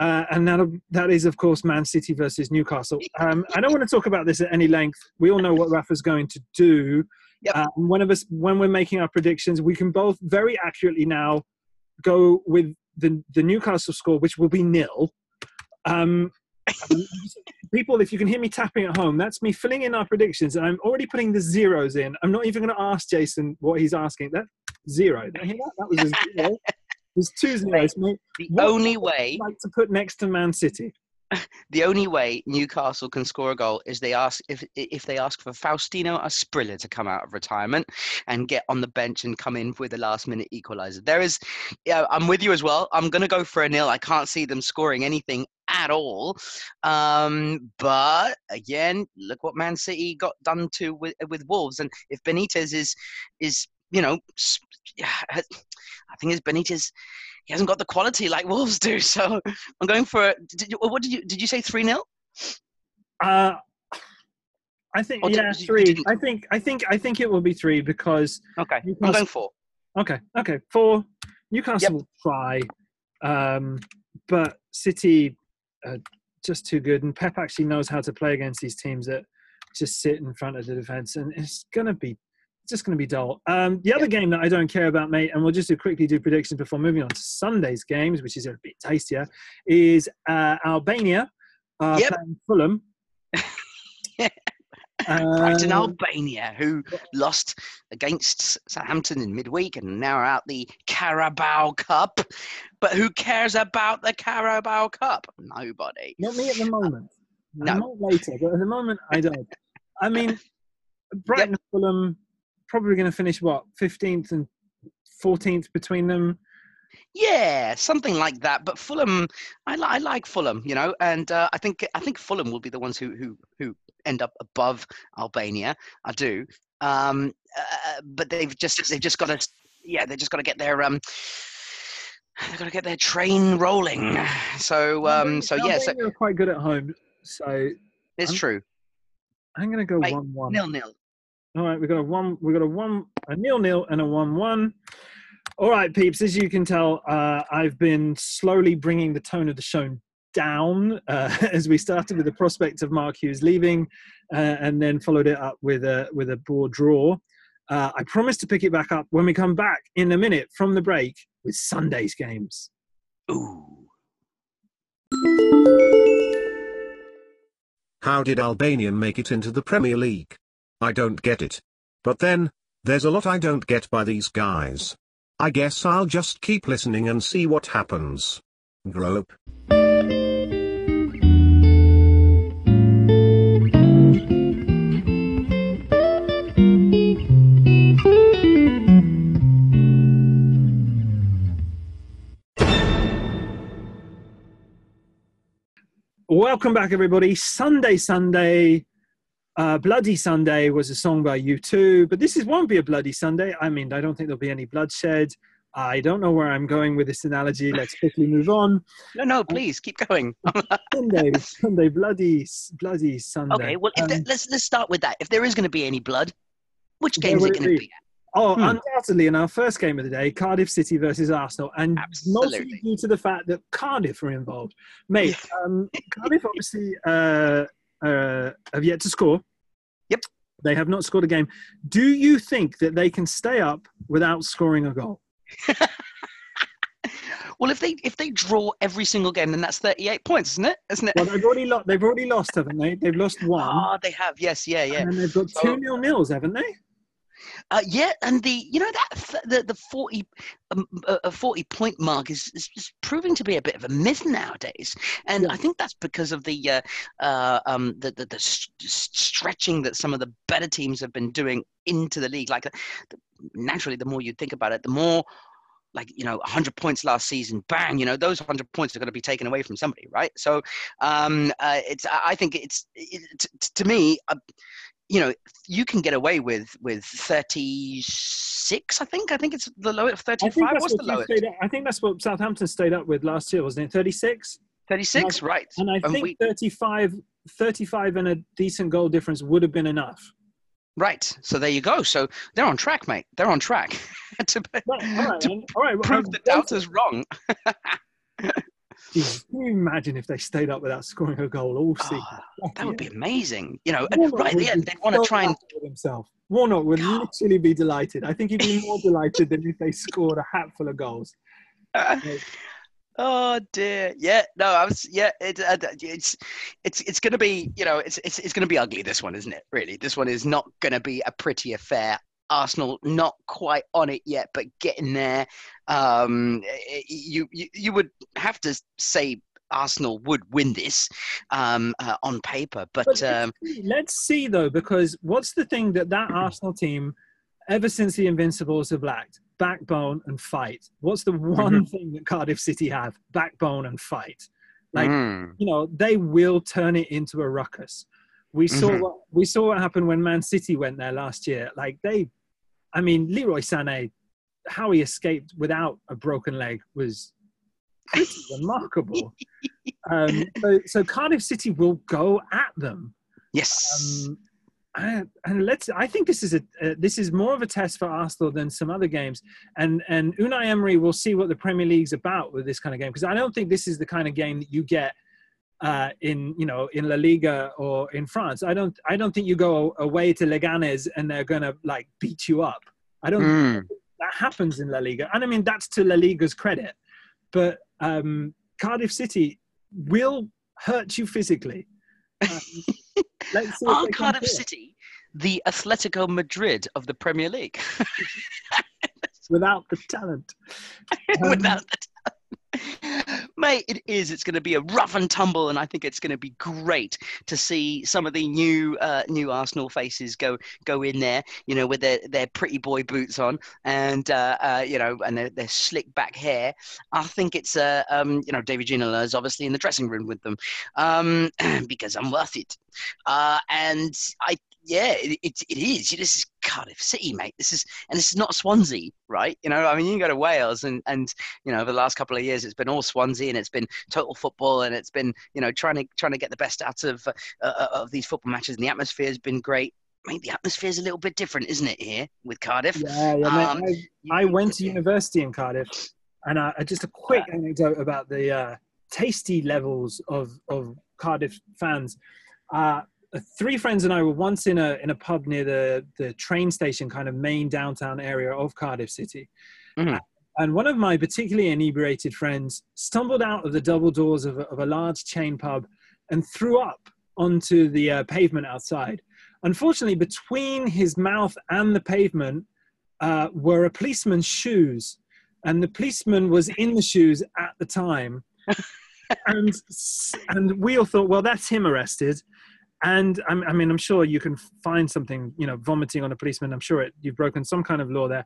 [SPEAKER 2] Uh, and that that is, of course, Man City versus Newcastle. Um, I don't want to talk about this at any length. We all know what Rafa's going to do. Yep. Uh, one of us, when we're making our predictions, we can both very accurately now go with the the Newcastle score, which will be nil. Um, people, if you can hear me tapping at home, that's me filling in our predictions, and I'm already putting the zeros in. I'm not even going to ask Jason what he's asking. That zero. Did I hear that? That was a zero. There's two zeros, mate.
[SPEAKER 1] The what only way
[SPEAKER 2] like to put next to Man City.
[SPEAKER 1] The only way Newcastle can score a goal is they ask if if they ask for Faustino Asprilla to come out of retirement and get on the bench and come in with a last minute equaliser. There is, yeah, I'm with you as well. I'm going to go for a nil. I can't see them scoring anything at all. Um, but again, look what Man City got done to with, with Wolves, and if Benitez is is you know, I think it's Benitez. He hasn't got the quality like Wolves do. So I'm going for. Did you, what did you did you say three 0
[SPEAKER 2] Uh, I think or yeah, did, three. I think I think I think it will be three because.
[SPEAKER 1] Okay, Newcastle, I'm going four.
[SPEAKER 2] Okay, okay, four. Newcastle yep. will try, um, but City are just too good, and Pep actually knows how to play against these teams that just sit in front of the defense, and it's gonna be just going to be dull. Um, the other game that I don't care about, mate, and we'll just do quickly do predictions before moving on to Sunday's games, which is a bit tastier, is uh, Albania uh, yep. playing Fulham.
[SPEAKER 1] Brighton, um, Albania, who lost against Southampton in midweek and now are out the Carabao Cup. But who cares about the Carabao Cup? Nobody.
[SPEAKER 2] Not me at the moment. No. Not later, but at the moment, I don't. I mean, Brighton, yep. Fulham, probably going to finish what 15th and 14th between them.
[SPEAKER 1] Yeah, something like that. But Fulham, I, li- I like Fulham, you know, and uh, I think I think Fulham will be the ones who who who end up above Albania. I do. Um, uh, but they've just they've just got to yeah they've just got to get their um they've got to get their train rolling. So um so yeah so
[SPEAKER 2] are quite good at home. So
[SPEAKER 1] it's
[SPEAKER 2] I'm-
[SPEAKER 1] true.
[SPEAKER 2] I'm gonna go one one.
[SPEAKER 1] Nil nil.
[SPEAKER 2] All right, we've got a one. we've got a one, a nil nil, and a one one. All right, peeps. As you can tell, uh, I've been slowly bringing the tone of the show down uh, as we started with the prospect of Mark Hughes leaving, uh, and then followed it up with a with a board draw. Uh, I promise to pick it back up when we come back in a minute from the break with Sunday's games.
[SPEAKER 1] Ooh.
[SPEAKER 3] How did Albanian make it into the Premier League? I don't get it. But then, there's a lot I don't get by these guys. I guess I'll just keep listening and see what happens. Grow up.
[SPEAKER 2] Welcome back, everybody. Sunday, Sunday, uh, Bloody Sunday was a song by U2, but this is won't be a bloody Sunday. I mean, I don't think there'll be any bloodshed. I don't know where I'm going with this analogy. Let's quickly move on.
[SPEAKER 1] No, no, please keep going.
[SPEAKER 2] Sunday, Sunday, bloody, bloody Sunday.
[SPEAKER 1] okay, well, if
[SPEAKER 2] Um,
[SPEAKER 1] there, let's let's start with that. If there is going to be any blood, which game
[SPEAKER 2] is
[SPEAKER 1] it going to
[SPEAKER 2] be?
[SPEAKER 1] be?
[SPEAKER 2] Oh,
[SPEAKER 1] Hmm.
[SPEAKER 2] undoubtedly in our first game of the day, Cardiff City versus Arsenal, and mostly
[SPEAKER 1] Absolutely.
[SPEAKER 2] due to the fact that Cardiff were involved. Mate, um, Cardiff obviously uh, uh, have yet to score.
[SPEAKER 1] Yep.
[SPEAKER 2] They have not scored a game. Do you think that they can stay up without scoring a goal?
[SPEAKER 1] Well, if they if they draw every single game, then that's thirty-eight points, isn't it? Isn't it?
[SPEAKER 2] Well, they've already lost. They've already lost, haven't they? They've lost one,
[SPEAKER 1] Ah, they have. Yes, yeah, yeah,
[SPEAKER 2] and they've got
[SPEAKER 1] So-
[SPEAKER 2] two nil nils, haven't they?
[SPEAKER 1] Uh, yeah. And the you know that th- the the forty um, uh, forty point mark is, is is proving to be a bit of a myth nowadays, and
[SPEAKER 2] Yeah.
[SPEAKER 1] I think that's because of the uh, uh, um the the, the stretching that some of the better teams have been doing into the league. Like uh, the, naturally, the more you think about it, the more like you know 100 points last season bang you know those 100 points are going to be taken away from somebody right so um uh, it's i think it's it, t- to me uh, you know you can get away with with 36 i think i think it's the lowest 35
[SPEAKER 2] that's
[SPEAKER 1] what's the lowest
[SPEAKER 2] I think that's what Southampton stayed up with last year, wasn't it? Thirty six.
[SPEAKER 1] 36 right
[SPEAKER 2] And I
[SPEAKER 1] And
[SPEAKER 2] think
[SPEAKER 1] we-
[SPEAKER 2] 35, 35 and a decent goal difference would have been enough.
[SPEAKER 1] right so there you go so they're on track mate they're on track to
[SPEAKER 2] Right, all right,
[SPEAKER 1] To
[SPEAKER 2] all right.
[SPEAKER 1] prove the doubters wrong
[SPEAKER 2] Jesus, can you imagine if they stayed up without scoring a goal all season?
[SPEAKER 1] Oh, that would be amazing you know right
[SPEAKER 2] would
[SPEAKER 1] yeah
[SPEAKER 2] be
[SPEAKER 1] they'd want to try and
[SPEAKER 2] himself. Warnock would
[SPEAKER 1] God.
[SPEAKER 2] literally be delighted. I think he'd be more delighted than if they scored a hatful of goals.
[SPEAKER 1] Oh dear, yeah, no, I was, yeah, it, uh, it's, it's, it's going to be, you know, it's, it's, it's going to be ugly. This one, isn't it? Really, this one is not going to be a pretty affair. Arsenal not quite on it yet, but getting there. Um, you, you, you would have to say Arsenal would win this um, uh, on paper, but,
[SPEAKER 2] But
[SPEAKER 1] um,
[SPEAKER 2] let's, see, let's see though, because what's the thing that that Arsenal team, ever since the Invincibles have lacked? Backbone and fight. What's the one thing that Cardiff City have? Backbone and fight. Like
[SPEAKER 1] mm,
[SPEAKER 2] you know, they will turn it into a ruckus. We saw
[SPEAKER 1] Mhm.
[SPEAKER 2] what we saw what happened when Man City went there last year. Like they, I mean, Leroy Sané, how he escaped without a broken leg was pretty remarkable. Um, so, so Cardiff City will go at them.
[SPEAKER 1] yes,
[SPEAKER 2] Um, and, and let's. I think this is a uh, this is more of a test for Arsenal than some other games. And and Unai Emery will see what the Premier League's about with this kind of game because I don't think this is the kind of game that you get uh, in you know in La Liga or in France. I don't I don't think you go away to Leganes and they're gonna like beat you up. I don't
[SPEAKER 1] Mm,
[SPEAKER 2] that happens in La Liga. And I mean, that's to La Liga's credit. But um, Cardiff City will hurt you physically. Um, let's see
[SPEAKER 1] are Cardiff City the Atletico Madrid of the Premier League?
[SPEAKER 2] without the talent. Um,
[SPEAKER 1] without the Mate, it is. It's going to be a rough and tumble, and I think it's going to be great to see some of the new uh, new Arsenal faces go go in there. You know, with their, their pretty boy boots on, and uh, uh, you know, and their, their slick back hair. I think it's uh, um, you know, David Ginola is obviously in the dressing room with them um, because I'm worth it. Uh, and I, yeah, it, it, it is. This is Cardiff City, mate. This is, and this is not Swansea, right? You know, I mean, you go to Wales, and and you know, over the last couple of years, it's been all Swansea, and it's been total football, and it's been you know trying to trying to get the best out of uh, uh of these football matches, and the atmosphere has been great. I mean, the atmosphere is a little bit different, isn't it, here with Cardiff?
[SPEAKER 2] Yeah, yeah. Um, I, I, went to university in Cardiff, and uh, just a quick anecdote about the uh, tasty levels of of Cardiff fans. Uh, three friends and I were once in a in a pub near the the train station, kind of main downtown area of Cardiff City. Mm-hmm. And one of my particularly inebriated friends stumbled out of the double doors of a, of a large chain pub and threw up onto the uh, pavement outside. Unfortunately, between his mouth and the pavement uh, were a policeman's shoes, and the policeman was in the shoes at the time. and and we all thought, well, that's him arrested and I mean, I'm sure you can find something, you know, vomiting on a policeman. I'm sure it, you've broken some kind of law there.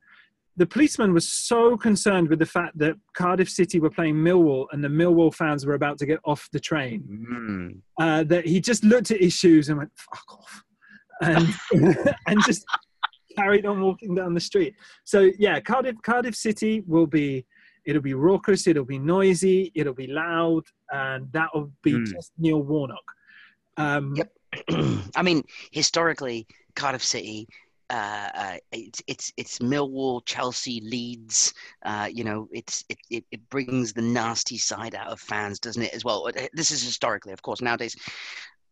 [SPEAKER 2] The policeman was so concerned with the fact that Cardiff City were playing Millwall and the Millwall fans were about to get off the train mm. uh, that he just looked at his shoes and went, fuck off. And, and just carried on walking down the street. So, yeah, Cardiff, Cardiff City will be it'll be raucous, it'll be noisy, it'll be loud, and that'll be mm. just Neil Warnock.
[SPEAKER 1] Um, yep. I mean, historically, Cardiff City, uh, uh, it's it's it's Millwall, Chelsea, Leeds. Uh, you know, it's it, it, it brings the nasty side out of fans, doesn't it? As well. Uh, this is historically, of course. Nowadays,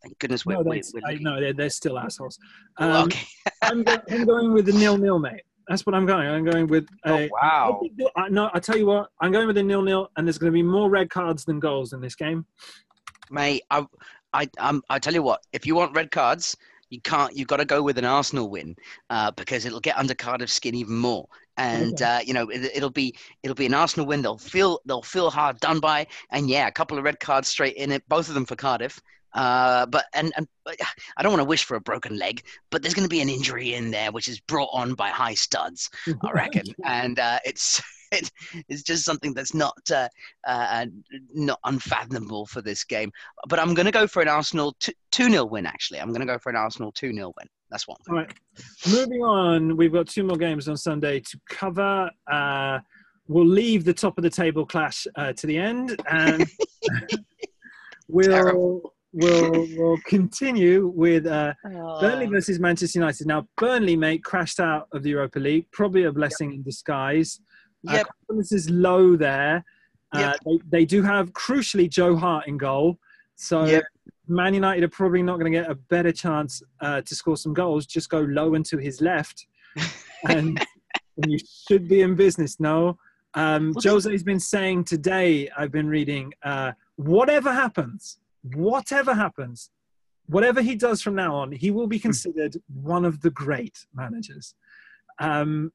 [SPEAKER 1] thank goodness we're. No, we're, we're
[SPEAKER 2] I, no they're, they're still assholes. Um, okay. I'm, go, I'm going with the nil nil, mate. That's what I'm going. I'm going with. A,
[SPEAKER 1] oh wow!
[SPEAKER 2] I, no, I tell you what. I'm going with a nil nil, and there's going to be more red cards than goals in this game.
[SPEAKER 1] Mate, I I um, I tell you what, if you want red cards, you can't. You've got to go with an Arsenal win uh, because it'll get under Cardiff's skin even more. And uh, you know it, will be it'll be an Arsenal win. They'll feel they'll feel hard done by. And yeah, a couple of red cards straight in it, both of them for Cardiff. Uh, but and, and I don't want to wish for a broken leg, but there's going to be an injury in there, which is brought on by high studs, I reckon. and uh, it's it is just something that's not uh, uh, not unfathomable for this game. But I'm going to go for an Arsenal 2 0 win, actually. I'm going to go for an Arsenal 2 0 win. That's one.
[SPEAKER 2] All right. Moving on, we've got two more games on Sunday to cover. Uh, we'll leave the top of the table clash uh, to the end. And we'll. We'll, we'll continue with uh, Burnley versus Manchester United. Now, Burnley, mate, crashed out of the Europa League. Probably a blessing yep. in disguise. Yep. confidence is low there. Uh, yep. they, they do have, crucially, Joe Hart in goal. So yep. Man United are probably not going to get a better chance uh, to score some goals. Just go low and to his left. and, and you should be in business. No. Um, Jose's been saying today, I've been reading, uh, whatever happens, whatever happens, whatever he does from now on, he will be hmm. considered one of the great managers. Um,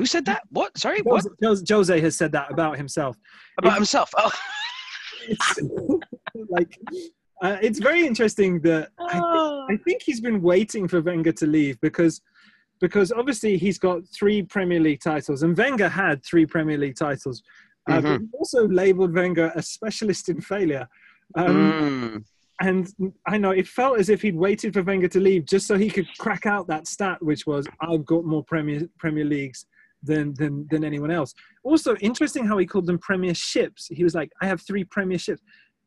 [SPEAKER 1] who said that? What? Sorry, Jose,
[SPEAKER 2] what? Jose has said that about himself.
[SPEAKER 1] About himself. Oh.
[SPEAKER 2] It's, like, uh, it's very interesting that oh. I, th-. I, think he's been waiting for Wenger to leave because, because obviously he's got three Premier League titles, and Wenger had three Premier League titles. Uh, mm-hmm. But he also labelled Wenger a specialist in failure. Um, mm. And I know it felt as if he'd waited for Wenger to leave just so he could crack out that stat, which was, "I've got more Premier Premier Leagues than than than anyone else. Also, interesting how he called them premierships. He was like, "I have three premierships."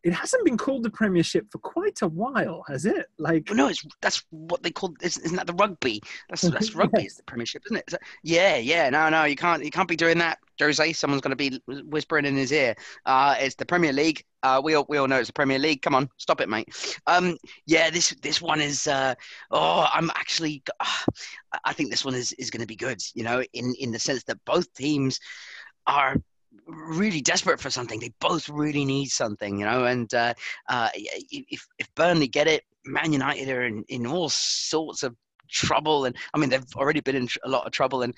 [SPEAKER 2] It hasn't been called the Premiership for quite a while, has it? Like,
[SPEAKER 1] no, it's that's what they call. Isn't that the rugby? That's that's rugby. Is the Premiership, isn't it? yeah, yeah. No, no, you can't. You can't be doing that, Jose. Someone's going to be whispering in his ear. Uh, it's the Premier League. Uh, we all we all know it's the Premier League. Come on, stop it, mate. Um, yeah, this this one is. Uh, oh, I'm actually. Uh, I think this one is is going to be good. You know, in in the sense that both teams are really desperate for something. They both really need something, you know. And uh, uh, if if Burnley get it, Man United are in, in all sorts of trouble. And I mean, they've already been in a lot of trouble. And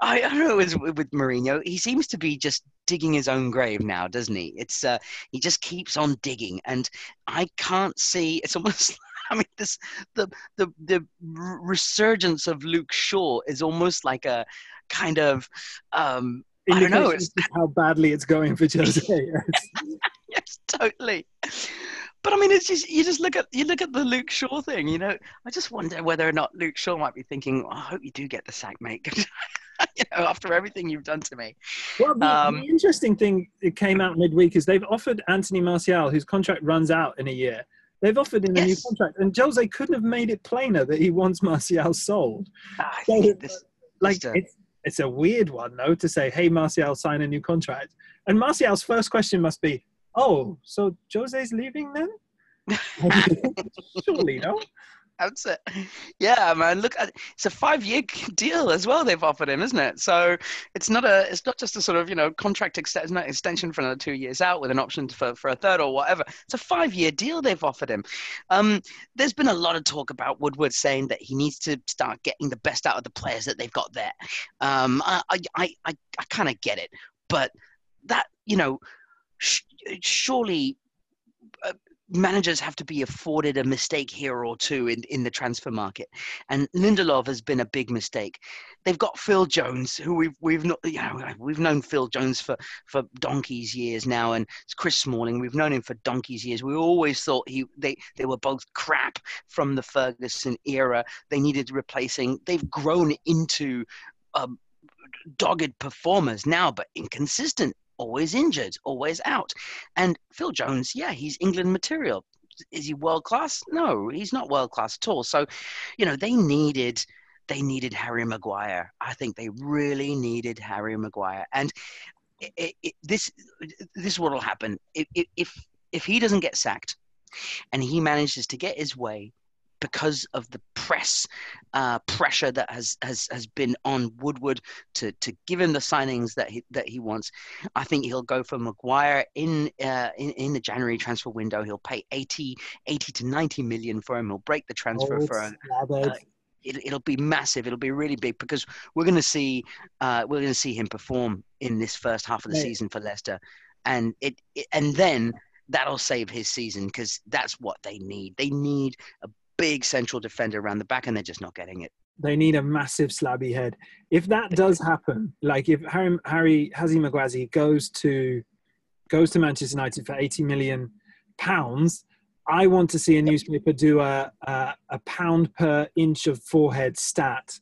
[SPEAKER 1] I, I don't know with, with Mourinho, he seems to be just digging his own grave now, doesn't he? It's uh, he just keeps on digging, and I can't see. It's almost. I mean, this the the the resurgence of Luke Shaw is almost like a kind of um, I don't know. It's
[SPEAKER 2] how badly it's going for Jose.
[SPEAKER 1] yes, totally. but I mean, it's just you just look at you look at the Luke Shaw thing. You know, I just wonder whether or not Luke Shaw might be thinking, oh, "I hope you do get the sack, mate." you know, after everything you've done to me.
[SPEAKER 2] Well, the,
[SPEAKER 1] Um,
[SPEAKER 2] the interesting thing that came out midweek is they've offered Anthony Martial, whose contract runs out in a year. They've offered him a new contract, and Jose couldn't have made it plainer that he wants Martial sold.
[SPEAKER 1] I
[SPEAKER 2] So,
[SPEAKER 1] this,
[SPEAKER 2] Like
[SPEAKER 1] Just, uh,
[SPEAKER 2] it's it's a weird one though to say, "Hey, Martial, sign a new contract." And Martial's first question must be, "Oh, so Jose's leaving then?" Surely, no.
[SPEAKER 1] It. Yeah, man. Look, it's a five-year deal as well. They've offered him, isn't it? So it's not a, it's not just a sort of you know contract extension, for another two years out with an option for for a third or whatever. It's a five-year deal they've offered him. Um, there's been a lot of talk about Woodward saying that he needs to start getting the best out of the players that they've got there. Um, I I I, I, kind of get it, but that you know, sh- surely uh, managers have to be afforded a mistake here or two in, in the transfer market. And Lindelof has been a big mistake. They've got Phil Jones, who we've we've not you know we've known Phil Jones for for donkeys years now, and it's Chris Smalling. We've known him for donkeys years. We always thought he they they were both crap from the Ferguson era. They needed replacing. They've grown into um, dogged performers now, but inconsistent always injured, always out. And Phil Jones, yeah, he's England material. Is he world class? No, he's not world class at all. So, you know, they needed they needed Harry Maguire. I think they really needed Harry Maguire. And it, it, this this is what will happen if if if he doesn't get sacked, and he manages to get his way because of the press uh, pressure that has, has has been on Woodward to to give him the signings that he that he wants. I think he'll go for Maguire in uh, in, in the January transfer window. He'll pay 80, 80 to ninety million for him. He'll break the transfer
[SPEAKER 2] Oh,
[SPEAKER 1] for a, uh, it, it'll be massive. It'll be really big because we're going to see uh, we're going to see him perform in this first half of the
[SPEAKER 2] Right.
[SPEAKER 1] season for Leicester, and it, it and then that'll save his season because that's what they need. They need a big central defender around the back, and they're just not getting it.
[SPEAKER 2] they need a massive slabby head. If that does happen, like if Harry Harry Hazi Magwazi goes to goes to Manchester United for eighty million pounds, I want to see a newspaper do a a, a pound per inch of forehead stat.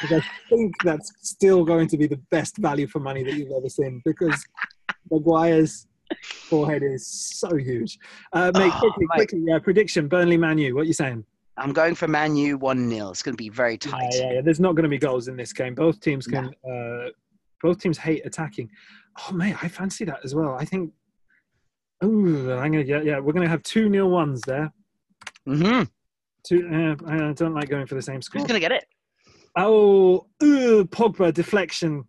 [SPEAKER 2] Because I think that's still going to be the best value for money that you've ever seen. Because Maguire's forehead is so huge. Uh, mate,
[SPEAKER 1] Oh,
[SPEAKER 2] quickly,
[SPEAKER 1] mate.
[SPEAKER 2] quickly, yeah, prediction: Burnley, Manu. What are you saying?
[SPEAKER 1] I'm going for Man U one 0 It's going to be very tight.
[SPEAKER 2] Yeah, yeah, yeah. There's not going to be goals in this game. Both teams can. Uh, both teams hate attacking. Oh mate, I fancy that as well. I think. Oh, I'm gonna yeah, yeah. We're gonna have two nil ones there.
[SPEAKER 1] hmm
[SPEAKER 2] Two. Uh, I don't like going for the same score.
[SPEAKER 1] Who's going to get it?
[SPEAKER 2] Oh, ooh, Pogba deflection.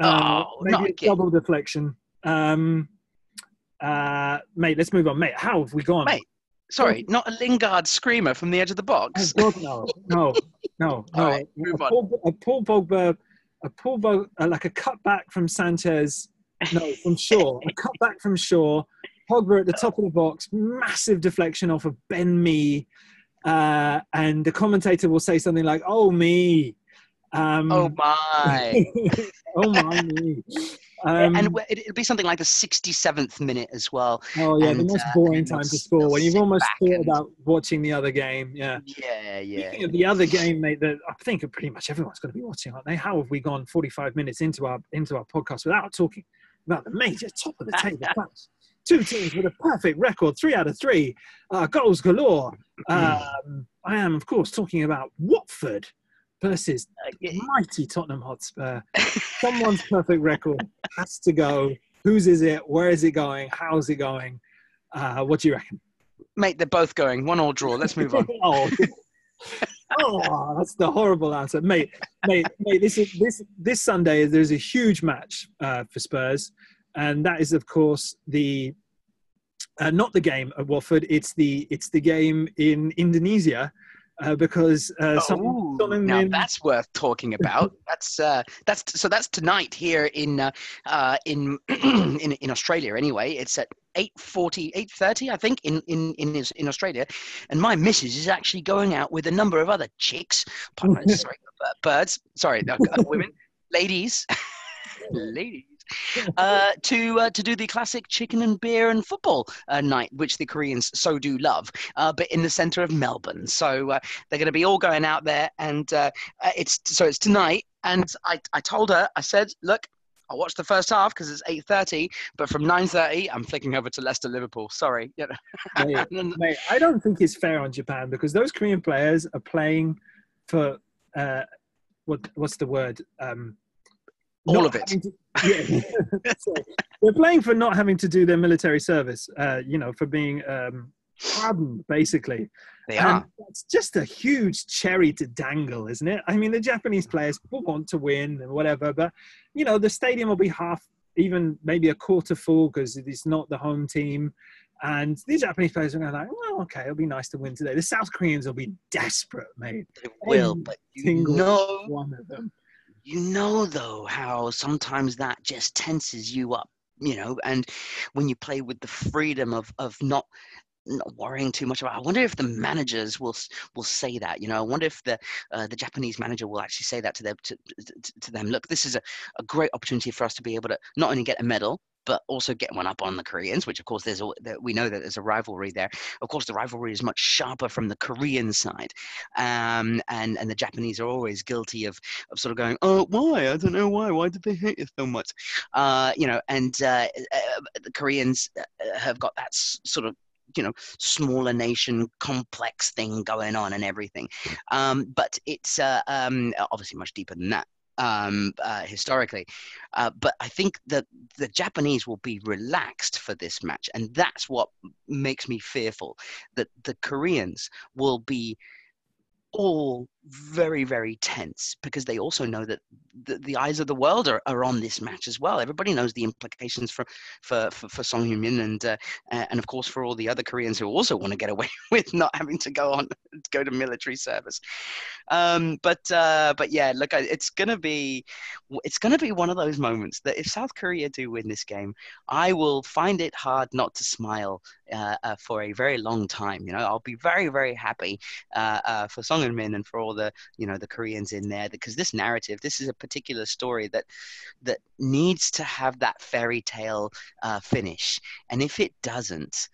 [SPEAKER 2] Uh,
[SPEAKER 1] Oh,
[SPEAKER 2] maybe
[SPEAKER 1] not
[SPEAKER 2] a
[SPEAKER 1] again.
[SPEAKER 2] double deflection. Um, uh, mate, let's move on. Mate, how have we gone?
[SPEAKER 1] Mate, Sorry, not a Lingard screamer from the edge of the
[SPEAKER 2] Oh,
[SPEAKER 1] box.
[SPEAKER 2] God, no, no, no, no.
[SPEAKER 1] Right, move
[SPEAKER 2] a,
[SPEAKER 1] on.
[SPEAKER 2] Paul, a Paul Pogba, a Paul Pogba, uh, like a cutback from Sanchez. No, from Shaw. a cutback from Shaw. Pogba at the top of the box. Massive deflection off of Ben Mee, Uh, and the commentator will say something like, "Oh me." Um,
[SPEAKER 1] Oh my!
[SPEAKER 2] oh my me. Um,
[SPEAKER 1] and it- it'll be something like the 67th minute as well.
[SPEAKER 2] oh yeah, the most
[SPEAKER 1] uh,
[SPEAKER 2] boring
[SPEAKER 1] and
[SPEAKER 2] time to score when you've almost thought
[SPEAKER 1] and-
[SPEAKER 2] about watching the other game. Yeah.
[SPEAKER 1] Yeah, yeah.
[SPEAKER 2] Speaking of the other game, mate, that I think pretty much everyone's going to be watching, aren't they? How have we gone 45 minutes into our into our podcast without talking about the major top of the table clash? Two teams with a perfect record, three out of three, uh, goals galore. Um, I am, of course, talking about Watford versus
[SPEAKER 1] Uh,
[SPEAKER 2] mighty Tottenham Hotspur. Someone's perfect record has to go. Whose is it? Where is it going? How's it going? Uh, what do you reckon?
[SPEAKER 1] Mate, they're both going. One all draw. Let's move on.
[SPEAKER 2] oh. oh, that's the horrible answer, mate. Mate, mate. This is this this Sunday. There's a huge match uh, for Spurs, and that is, of course, the uh, not the game at Watford. It's the it's the game in Indonesia uh, because uh, some,
[SPEAKER 1] Ooh,
[SPEAKER 2] someone
[SPEAKER 1] now
[SPEAKER 2] in-
[SPEAKER 1] that's worth talking about. That's uh, that's so that's tonight here in uh, uh, in, in in Australia. Anyway, it's at 8.40, 8.30, I think, in in in in Australia. And my missus is actually going out with a number of other chicks, sorry, birds, sorry, women, ladies, ladies. uh, to uh, to do the classic chicken and beer and football uh, night, which the Koreans so do love, uh, but in the centre of Melbourne. So uh, they're going to be all going out there, and uh, it's so it's tonight. And I, I told her, I said, look, I'll watch the first half because it's eight thirty. But from nine thirty, I'm flicking over to Leicester Liverpool. Sorry,
[SPEAKER 2] mate, mate, I don't think it's fair on Japan because those Korean players are playing for uh, what what's the word? Um,
[SPEAKER 1] All of it.
[SPEAKER 2] to- yeah. So, they're playing for not having to do their military service. Uh, you know, for being um, hardened, basically.
[SPEAKER 1] they
[SPEAKER 2] And
[SPEAKER 1] are.
[SPEAKER 2] that's just a huge cherry to dangle, isn't it? I mean, the Japanese players will want to win and whatever, but you know, the stadium will be half, even maybe a quarter full because it's not the home team. And the Japanese players are going to like, well, okay, it'll be nice to win today. The South Koreans will be desperate, mate.
[SPEAKER 1] They will,
[SPEAKER 2] every
[SPEAKER 1] but you
[SPEAKER 2] single
[SPEAKER 1] know,
[SPEAKER 2] One of them.
[SPEAKER 1] You know though how sometimes that just tenses you up you know and when you play with the freedom of of not not worrying too much about i wonder if the managers will will say that you know i wonder if the uh, the japanese manager will actually say that to them to, to, to them. Look this is a, a great opportunity for us to be able to not only get a medal but also get one up on the Koreans, which of course there's a, that we know that there's a rivalry there. Of course, the rivalry is much sharper from the Korean side, um, and and the Japanese are always guilty of of sort of going, oh, why? I don't know why. Why did they hate you so much? Uh, you know, and uh, uh, the Koreans uh, have got that sort of you know smaller nation complex thing going on and everything um, but it's uh, um, obviously much deeper than that um, uh, historically. Uh, but i think that the japanese will be relaxed for this match and that's what makes me fearful that the koreans will be all very very tense because they also know that the, the eyes of the world are, are on this match as well. Everybody knows the implications for for for, for Son Heung-min and uh, and of course for all the other koreans who also want to get away with not having to go on go to military service. Um but uh but yeah look it's gonna be it's gonna be one of those moments that if south korea do win this game i will find it hard not to smile uh, uh, for a very long time. You know i'll be very very happy uh, uh, for Son Heung-min and for all the you know the Koreans in there because this narrative, this is a particular story that that needs to have that fairy tale uh, finish, and if it doesn't,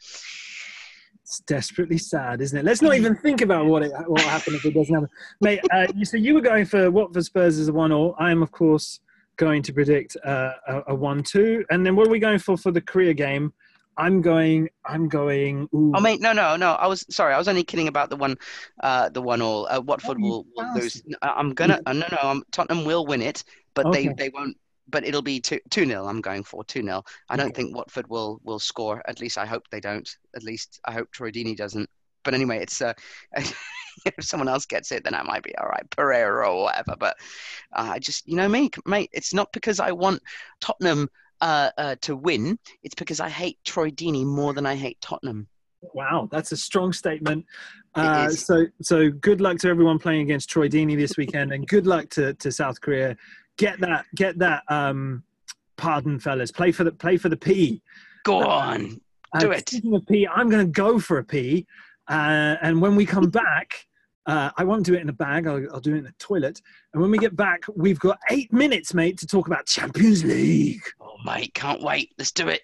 [SPEAKER 2] It's desperately sad, isn't it? Let's not even think about what it what will happen if it doesn't happen, mate. Uh, you, so you were going for Watford Spurs as a one-all. I am, of course, going to predict uh, a, a one-two. And then what are we going for for the Korea game? I'm going. I'm going. Ooh,
[SPEAKER 1] oh mate, no, no, no, I was sorry, I was only kidding about the one, uh, the one all. Uh, Watford will, will lose. I'm gonna, uh, no, no, um, Tottenham will win it, but
[SPEAKER 2] Okay.
[SPEAKER 1] they they won't. But it'll be two two nil. I'm going for two 0 I don't
[SPEAKER 2] Okay.
[SPEAKER 1] think Watford will will score. At least I hope they don't. At least I hope Troy Deeney doesn't. But anyway, it's uh, if someone else gets it, then I might be all right, Pereyra or whatever. But uh, I just, you know me, mate. It's not because I want Tottenham uh, uh, to win. It's because I hate Troy Deeney more than I hate Tottenham.
[SPEAKER 2] Wow, that's a strong statement. Uh, so, so good luck to everyone playing against Troy Deeney this weekend, and good luck to, to South Korea. Get that, get that. Um, pardon, fellas. Play for the play for the P.
[SPEAKER 1] Go on.
[SPEAKER 2] Uh,
[SPEAKER 1] Do it.
[SPEAKER 2] Speaking of P, I'm going to go for a P, uh, and when we come back, uh, I won't do it in a bag. I'll, I'll do it in the toilet. And when we get back, we've got eight minutes, mate, to talk about Champions League.
[SPEAKER 1] Oh, mate, can't wait. Let's do it.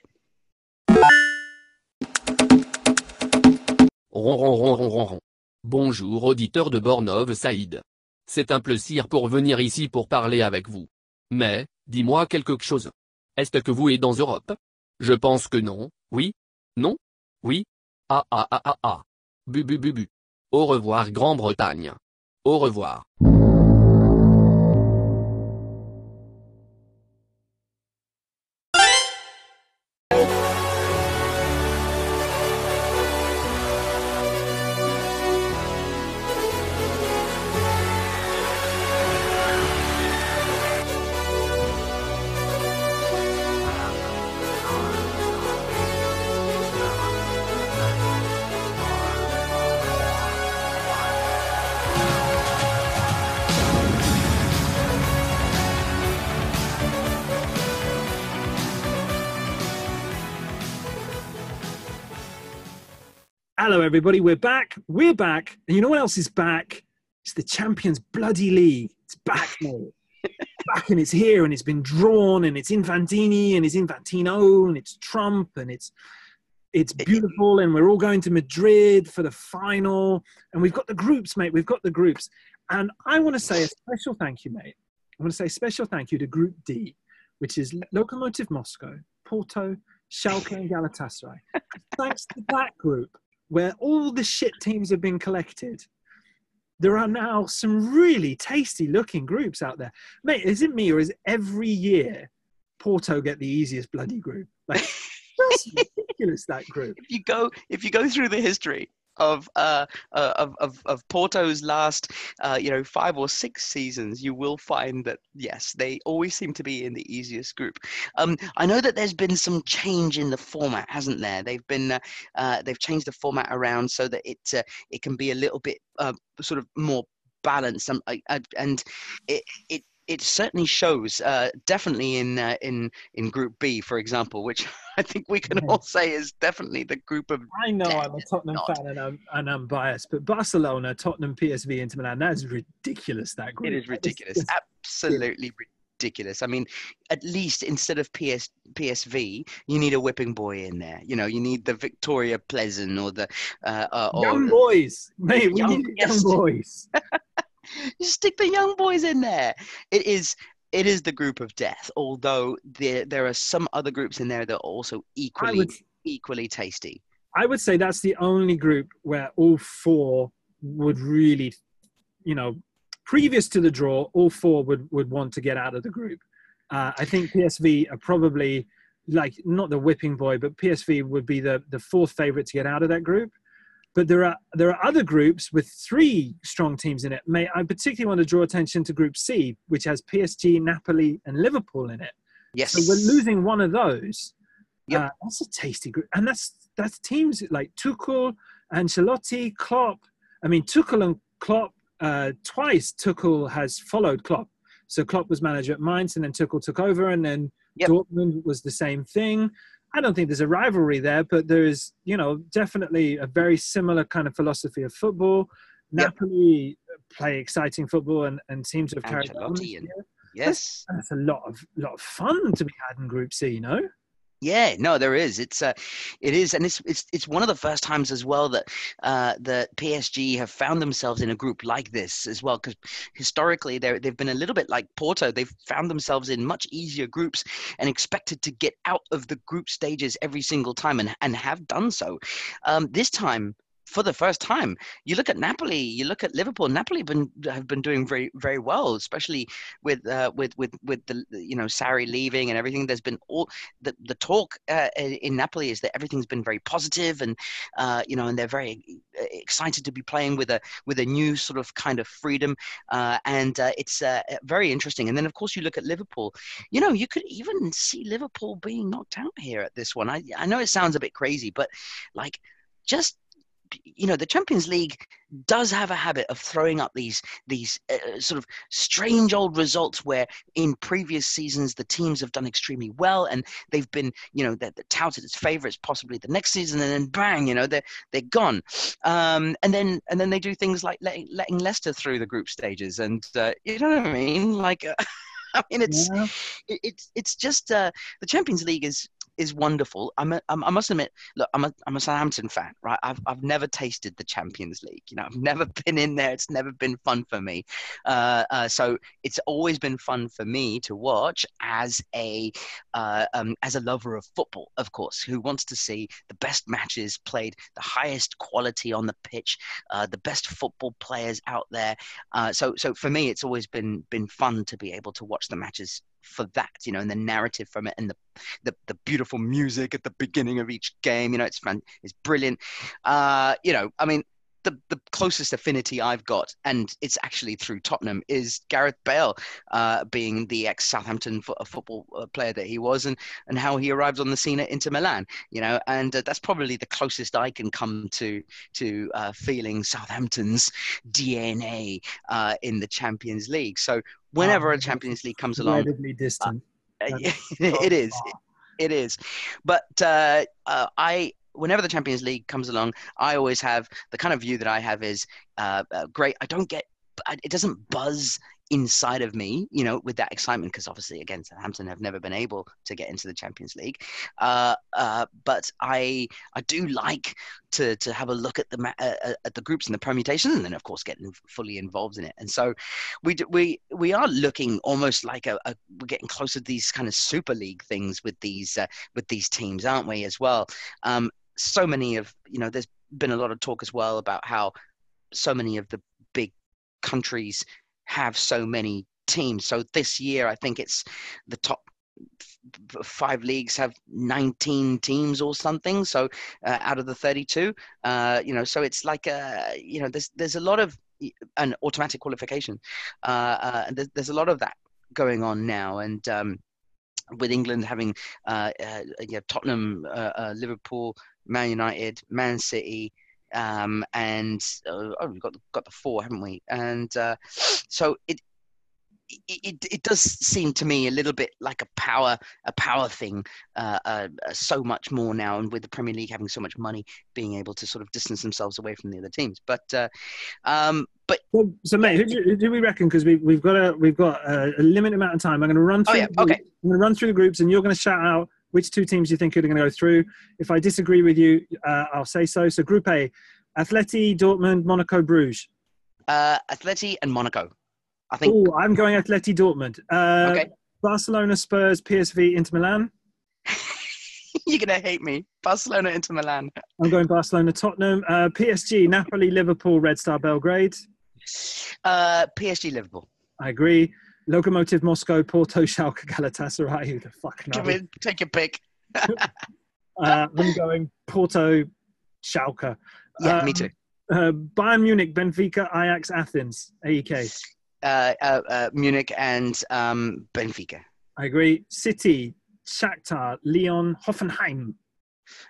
[SPEAKER 4] Ron ron ron ron ron ron. Bonjour auditeur de Bornov Saïd. C'est un plaisir pour venir ici pour parler avec vous. Mais, dis-moi quelque chose. Est-ce que vous êtes dans Europe? Je pense que non, oui? Non? Oui? Ah ah ah ah ah. Bu bu bu bu. Au revoir Grande-Bretagne. Au revoir.
[SPEAKER 2] Everybody. We're back. We're back. And you know what else is back? It's the Champions Bloody League. It's back, mate. back and it's here and it's been drawn and it's Infantini and it's Infantino and it's Trump and it's it's beautiful and we're all going to Madrid for the final and we've got the groups, mate. We've got the groups. And I want to say a special thank you, mate. I want to say a special thank you to Group D, which is Lokomotiv Moscow, Porto, Schalke, and Galatasaray. Thanks to that group, where all the shit teams have been collected, there are now some really tasty looking groups out there. Mate, is it me or is every year Porto get the easiest bloody group? Like, that's ridiculous, that group.
[SPEAKER 1] If you go, if you go through the history of uh, uh, of, of of Porto's last uh, you know five or six seasons, you will find that yes, they always seem to be in the easiest group. Um, I know that there's been some change in the format, hasn't there? They've been uh, uh, they've changed the format around so that it uh, it can be a little bit sort of more balanced. Um, I, I, and it it it certainly shows uh, definitely in uh, in in Group B, for example, which I think we can all say is definitely the group of.
[SPEAKER 2] I know I'm a Tottenham
[SPEAKER 1] not.
[SPEAKER 2] fan and I'm, and I'm biased, but Barcelona, Tottenham, PSV, Inter Milan, that is ridiculous, that group.
[SPEAKER 1] It is ridiculous,
[SPEAKER 2] just-
[SPEAKER 1] absolutely ridiculous. I mean, at least instead of PS PSV, you need a whipping boy in there. You know, you need the Victoria Pleasant or the uh, uh, or
[SPEAKER 2] young boys, mate, we
[SPEAKER 1] Young-
[SPEAKER 2] need
[SPEAKER 1] yes.
[SPEAKER 2] young boys.
[SPEAKER 1] you stick the young boys in there. It is it is the group of death. Although there there are some other groups in there that are also equally
[SPEAKER 2] would,
[SPEAKER 1] equally tasty.
[SPEAKER 2] I would say that's the only group where all four would really, you know, previous to the draw, all four would, would want to get out of the group. Uh, I think PSV are probably like not the whipping boy, but PSV would be the, the fourth favorite to get out of that group. But there are there are other groups with three strong teams in it. May I particularly want to draw attention to Group C, which has PSG, Napoli, and Liverpool in it.
[SPEAKER 1] Yes,
[SPEAKER 2] So we're losing one of those.
[SPEAKER 1] Yeah,
[SPEAKER 2] Uh, that's a tasty group, and that's that's teams like Tuchel, Ancelotti, Klopp. I mean, Tuchel and Klopp. Uh, twice Tuchel has followed Klopp. So Klopp was manager at Mainz, and then Tuchel took over, and then
[SPEAKER 1] Yep.
[SPEAKER 2] Dortmund was the same thing. I don't think there's a rivalry there, but there is, you know, definitely a very similar kind of philosophy of football.
[SPEAKER 1] Yep.
[SPEAKER 2] Napoli play exciting football and, and seem to have carried on this
[SPEAKER 1] Ancelotti and-
[SPEAKER 2] year.
[SPEAKER 1] yes.
[SPEAKER 2] That's a lot of lot of fun to be had in Group C, you know.
[SPEAKER 1] Yeah, no, there is. It's uh, it is, and it's it's it's one of the first times as well that uh, that PSG have found themselves in a group like this as well. Because historically, they they've been a little bit like Porto. They've found themselves in much easier groups and expected to get out of the group stages every single time, and and have done so. Um, this time. For the first time, you look at Napoli, you look at Liverpool. Napoli been, have been doing very, very well, especially with uh, with with with the you know Sarri leaving and everything. There's been all the the talk uh, in Napoli is that everything's been very positive and uh, you know and they're very uh, excited to be playing with a with a new sort of kind of freedom uh, and uh, it's very interesting. And then of course you look at Liverpool. You know you could even see Liverpool being knocked out here at this one. I I know it sounds a bit crazy, but like just you know the champions league does have a habit of throwing up these these uh, sort of strange old results where in previous seasons the teams have done extremely well and they've been you know they're, they're touted as favorites possibly the next season and then bang you know they're they're gone um, and then and then they do things like letting, letting leicester through the group stages and uh, you know what i mean like uh, i mean it's
[SPEAKER 2] Yeah.
[SPEAKER 1] it, it's it's just uh, the Champions League is is wonderful. I'm a, I must admit, look, I'm a I'm a Southampton fan, right? I've I've never tasted the Champions League. You know, I've never been in there. It's never been fun for me. Uh, uh, so it's always been fun for me to watch as a uh, um, as a lover of football, of course, who wants to see the best matches played, the highest quality on the pitch, uh, the best football players out there. Uh, so so for me, it's always been been fun to be able to watch the matches for that, you know, and the narrative from it and the the, the beautiful music at the beginning of each game. You know, it's fun, it's brilliant. Uh, you know, I mean, the, the closest affinity I've got, and it's actually through Tottenham, is Gareth Bale, uh, being the ex Southampton fo- football uh, player that he was, and and how he arrived on the scene at Inter Milan. You know, and uh, that's probably the closest I can come to to uh, feeling Southampton's DNA uh, in the Champions League. So whenever
[SPEAKER 2] Oh,
[SPEAKER 1] a Champions League comes along,
[SPEAKER 2] Incredibly distant.
[SPEAKER 1] uh, it is. It is. But uh, uh, I, whenever the Champions League comes along, I always have the kind of view that I have is uh, uh, great. I don't get, it doesn't buzz inside of me, you know, with that excitement, because obviously, again, Southampton have never been able to get into the Champions League. Uh, uh, but I I do like to to have a look at the uh, at the groups and the permutations, and then of course getting fully involved in it. And so we we we are looking almost like a, a we're getting closer to these kind of Super League things with these uh, with these teams, aren't we? As well. Um, so many of you know, there's been a lot of talk as well about how so many of the big countries have so many teams. So this year, I think it's the top five leagues have 19 teams or something so uh, out of the 32 uh, you know so it's like a you know there's there's a lot of an automatic qualification uh, uh there's, there's, a lot of that going on now and um, with England having uh, uh, yeah, Tottenham, Liverpool, Man United, Man City, um, and uh, oh, we've got the, got the four, haven't we? And uh, so it, it it does seem to me a little bit like a power a power thing uh, uh, so much more now and with the premier league having so much money being able to sort of distance themselves away from the other teams but uh, um, but
[SPEAKER 2] well, so mate who do, who do we reckon because we, we've got a we've got a, a limited amount of time i'm going to run oh, through
[SPEAKER 1] oh, yeah. okay
[SPEAKER 2] i'm going to run through the groups and you're going to shout out which two teams do you think are going to go through. If I disagree with you, uh, I'll say so. So Group A, Atleti, Dortmund, Monaco, Bruges.
[SPEAKER 1] Uh, Atleti and Monaco. I think.
[SPEAKER 2] Oh, I'm going Atleti, Dortmund. Uh, okay. Barcelona, Spurs, PSV, Inter Milan.
[SPEAKER 1] You're gonna hate me. Barcelona, Inter Milan.
[SPEAKER 2] I'm going Barcelona, Tottenham, uh, PSG, Napoli, Liverpool, Red Star, Belgrade.
[SPEAKER 1] Uh, PSG, Liverpool.
[SPEAKER 2] I agree. Lokomotiv Moscow, Porto, Schalke, Galatasaray. Who the fuck knows?
[SPEAKER 1] Give it, take your pick.
[SPEAKER 2] uh, I'm going Porto, Schalke.
[SPEAKER 1] Yeah, um, me too.
[SPEAKER 2] Uh, Bayern Munich, Benfica, Ajax, Athens, AEK.
[SPEAKER 1] Uh, uh, uh, Munich and um, Benfica.
[SPEAKER 2] I agree. City, Shakhtar, Lyon, Hoffenheim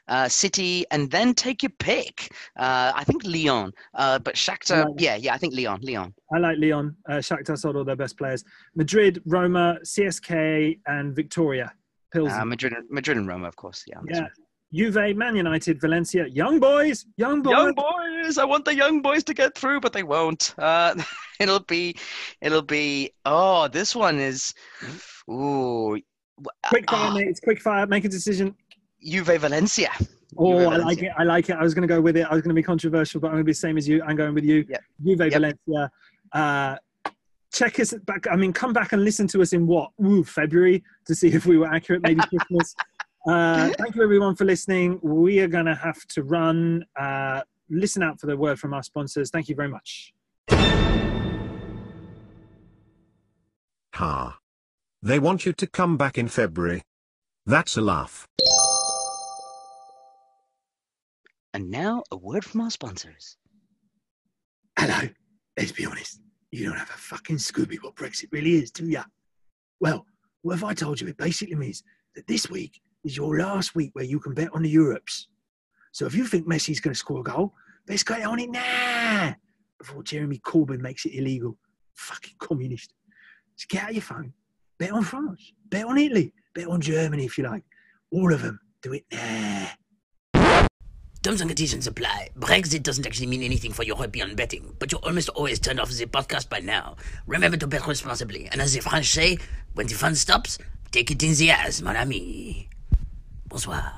[SPEAKER 1] uh, City, and then take your pick. Uh, I think Lyon, uh, but Shakhtar, like yeah, yeah, I think Lyon, Lyon.
[SPEAKER 2] I like Lyon. Uh, Shakhtar sold all their best players. Madrid, Roma, CSK, and Victoria.
[SPEAKER 1] Pilsen. Uh, Madrid, Madrid and Roma, of course. Yeah.
[SPEAKER 2] Yeah. Juve, Man United, Valencia, young boys, young boys,
[SPEAKER 1] young boys. I want the young boys to get through, but they won't. Uh, it'll be, it'll be. Oh, this one is. Ooh.
[SPEAKER 2] Quick fire, mate. It's quick fire. Make a decision.
[SPEAKER 1] Juve Valencia.
[SPEAKER 2] Oh, Juve I Valencia. like it. I like it. I was going to go with it. I was going to be controversial, but I'm going to be the same as you. I'm going with you.
[SPEAKER 1] Yep.
[SPEAKER 2] Juve
[SPEAKER 1] yep.
[SPEAKER 2] Valencia. Uh, check us back. I mean, come back and listen to us in what? Ooh, February to see if we were accurate. Maybe Christmas. Uh, thank you everyone for listening. We are going to have to run. Uh, listen out for the word from our sponsors. Thank you very much.
[SPEAKER 3] Ha. They want you to come back in February. That's a laugh.
[SPEAKER 1] And now, a word from our sponsors.
[SPEAKER 5] Hello. Let's be honest. You don't have a fucking Scooby what Brexit really is, do ya? Well, what have I told you it basically means that this week is your last week where you can bet on the Europes. So if you think Messi's going to score a goal, let's get on it now before Jeremy Corbyn makes it illegal. Fucking communist. So get out your phone, bet on France, bet on Italy, bet on Germany if you like. All of them. Do it now.
[SPEAKER 6] Terms and conditions apply. Brexit doesn't actually mean anything for your European betting, but you almost always turned off the podcast by now. Remember to bet responsibly, and as the French say, when the fun stops, take it in the ass, mon ami. Bonsoir.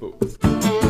[SPEAKER 6] Four,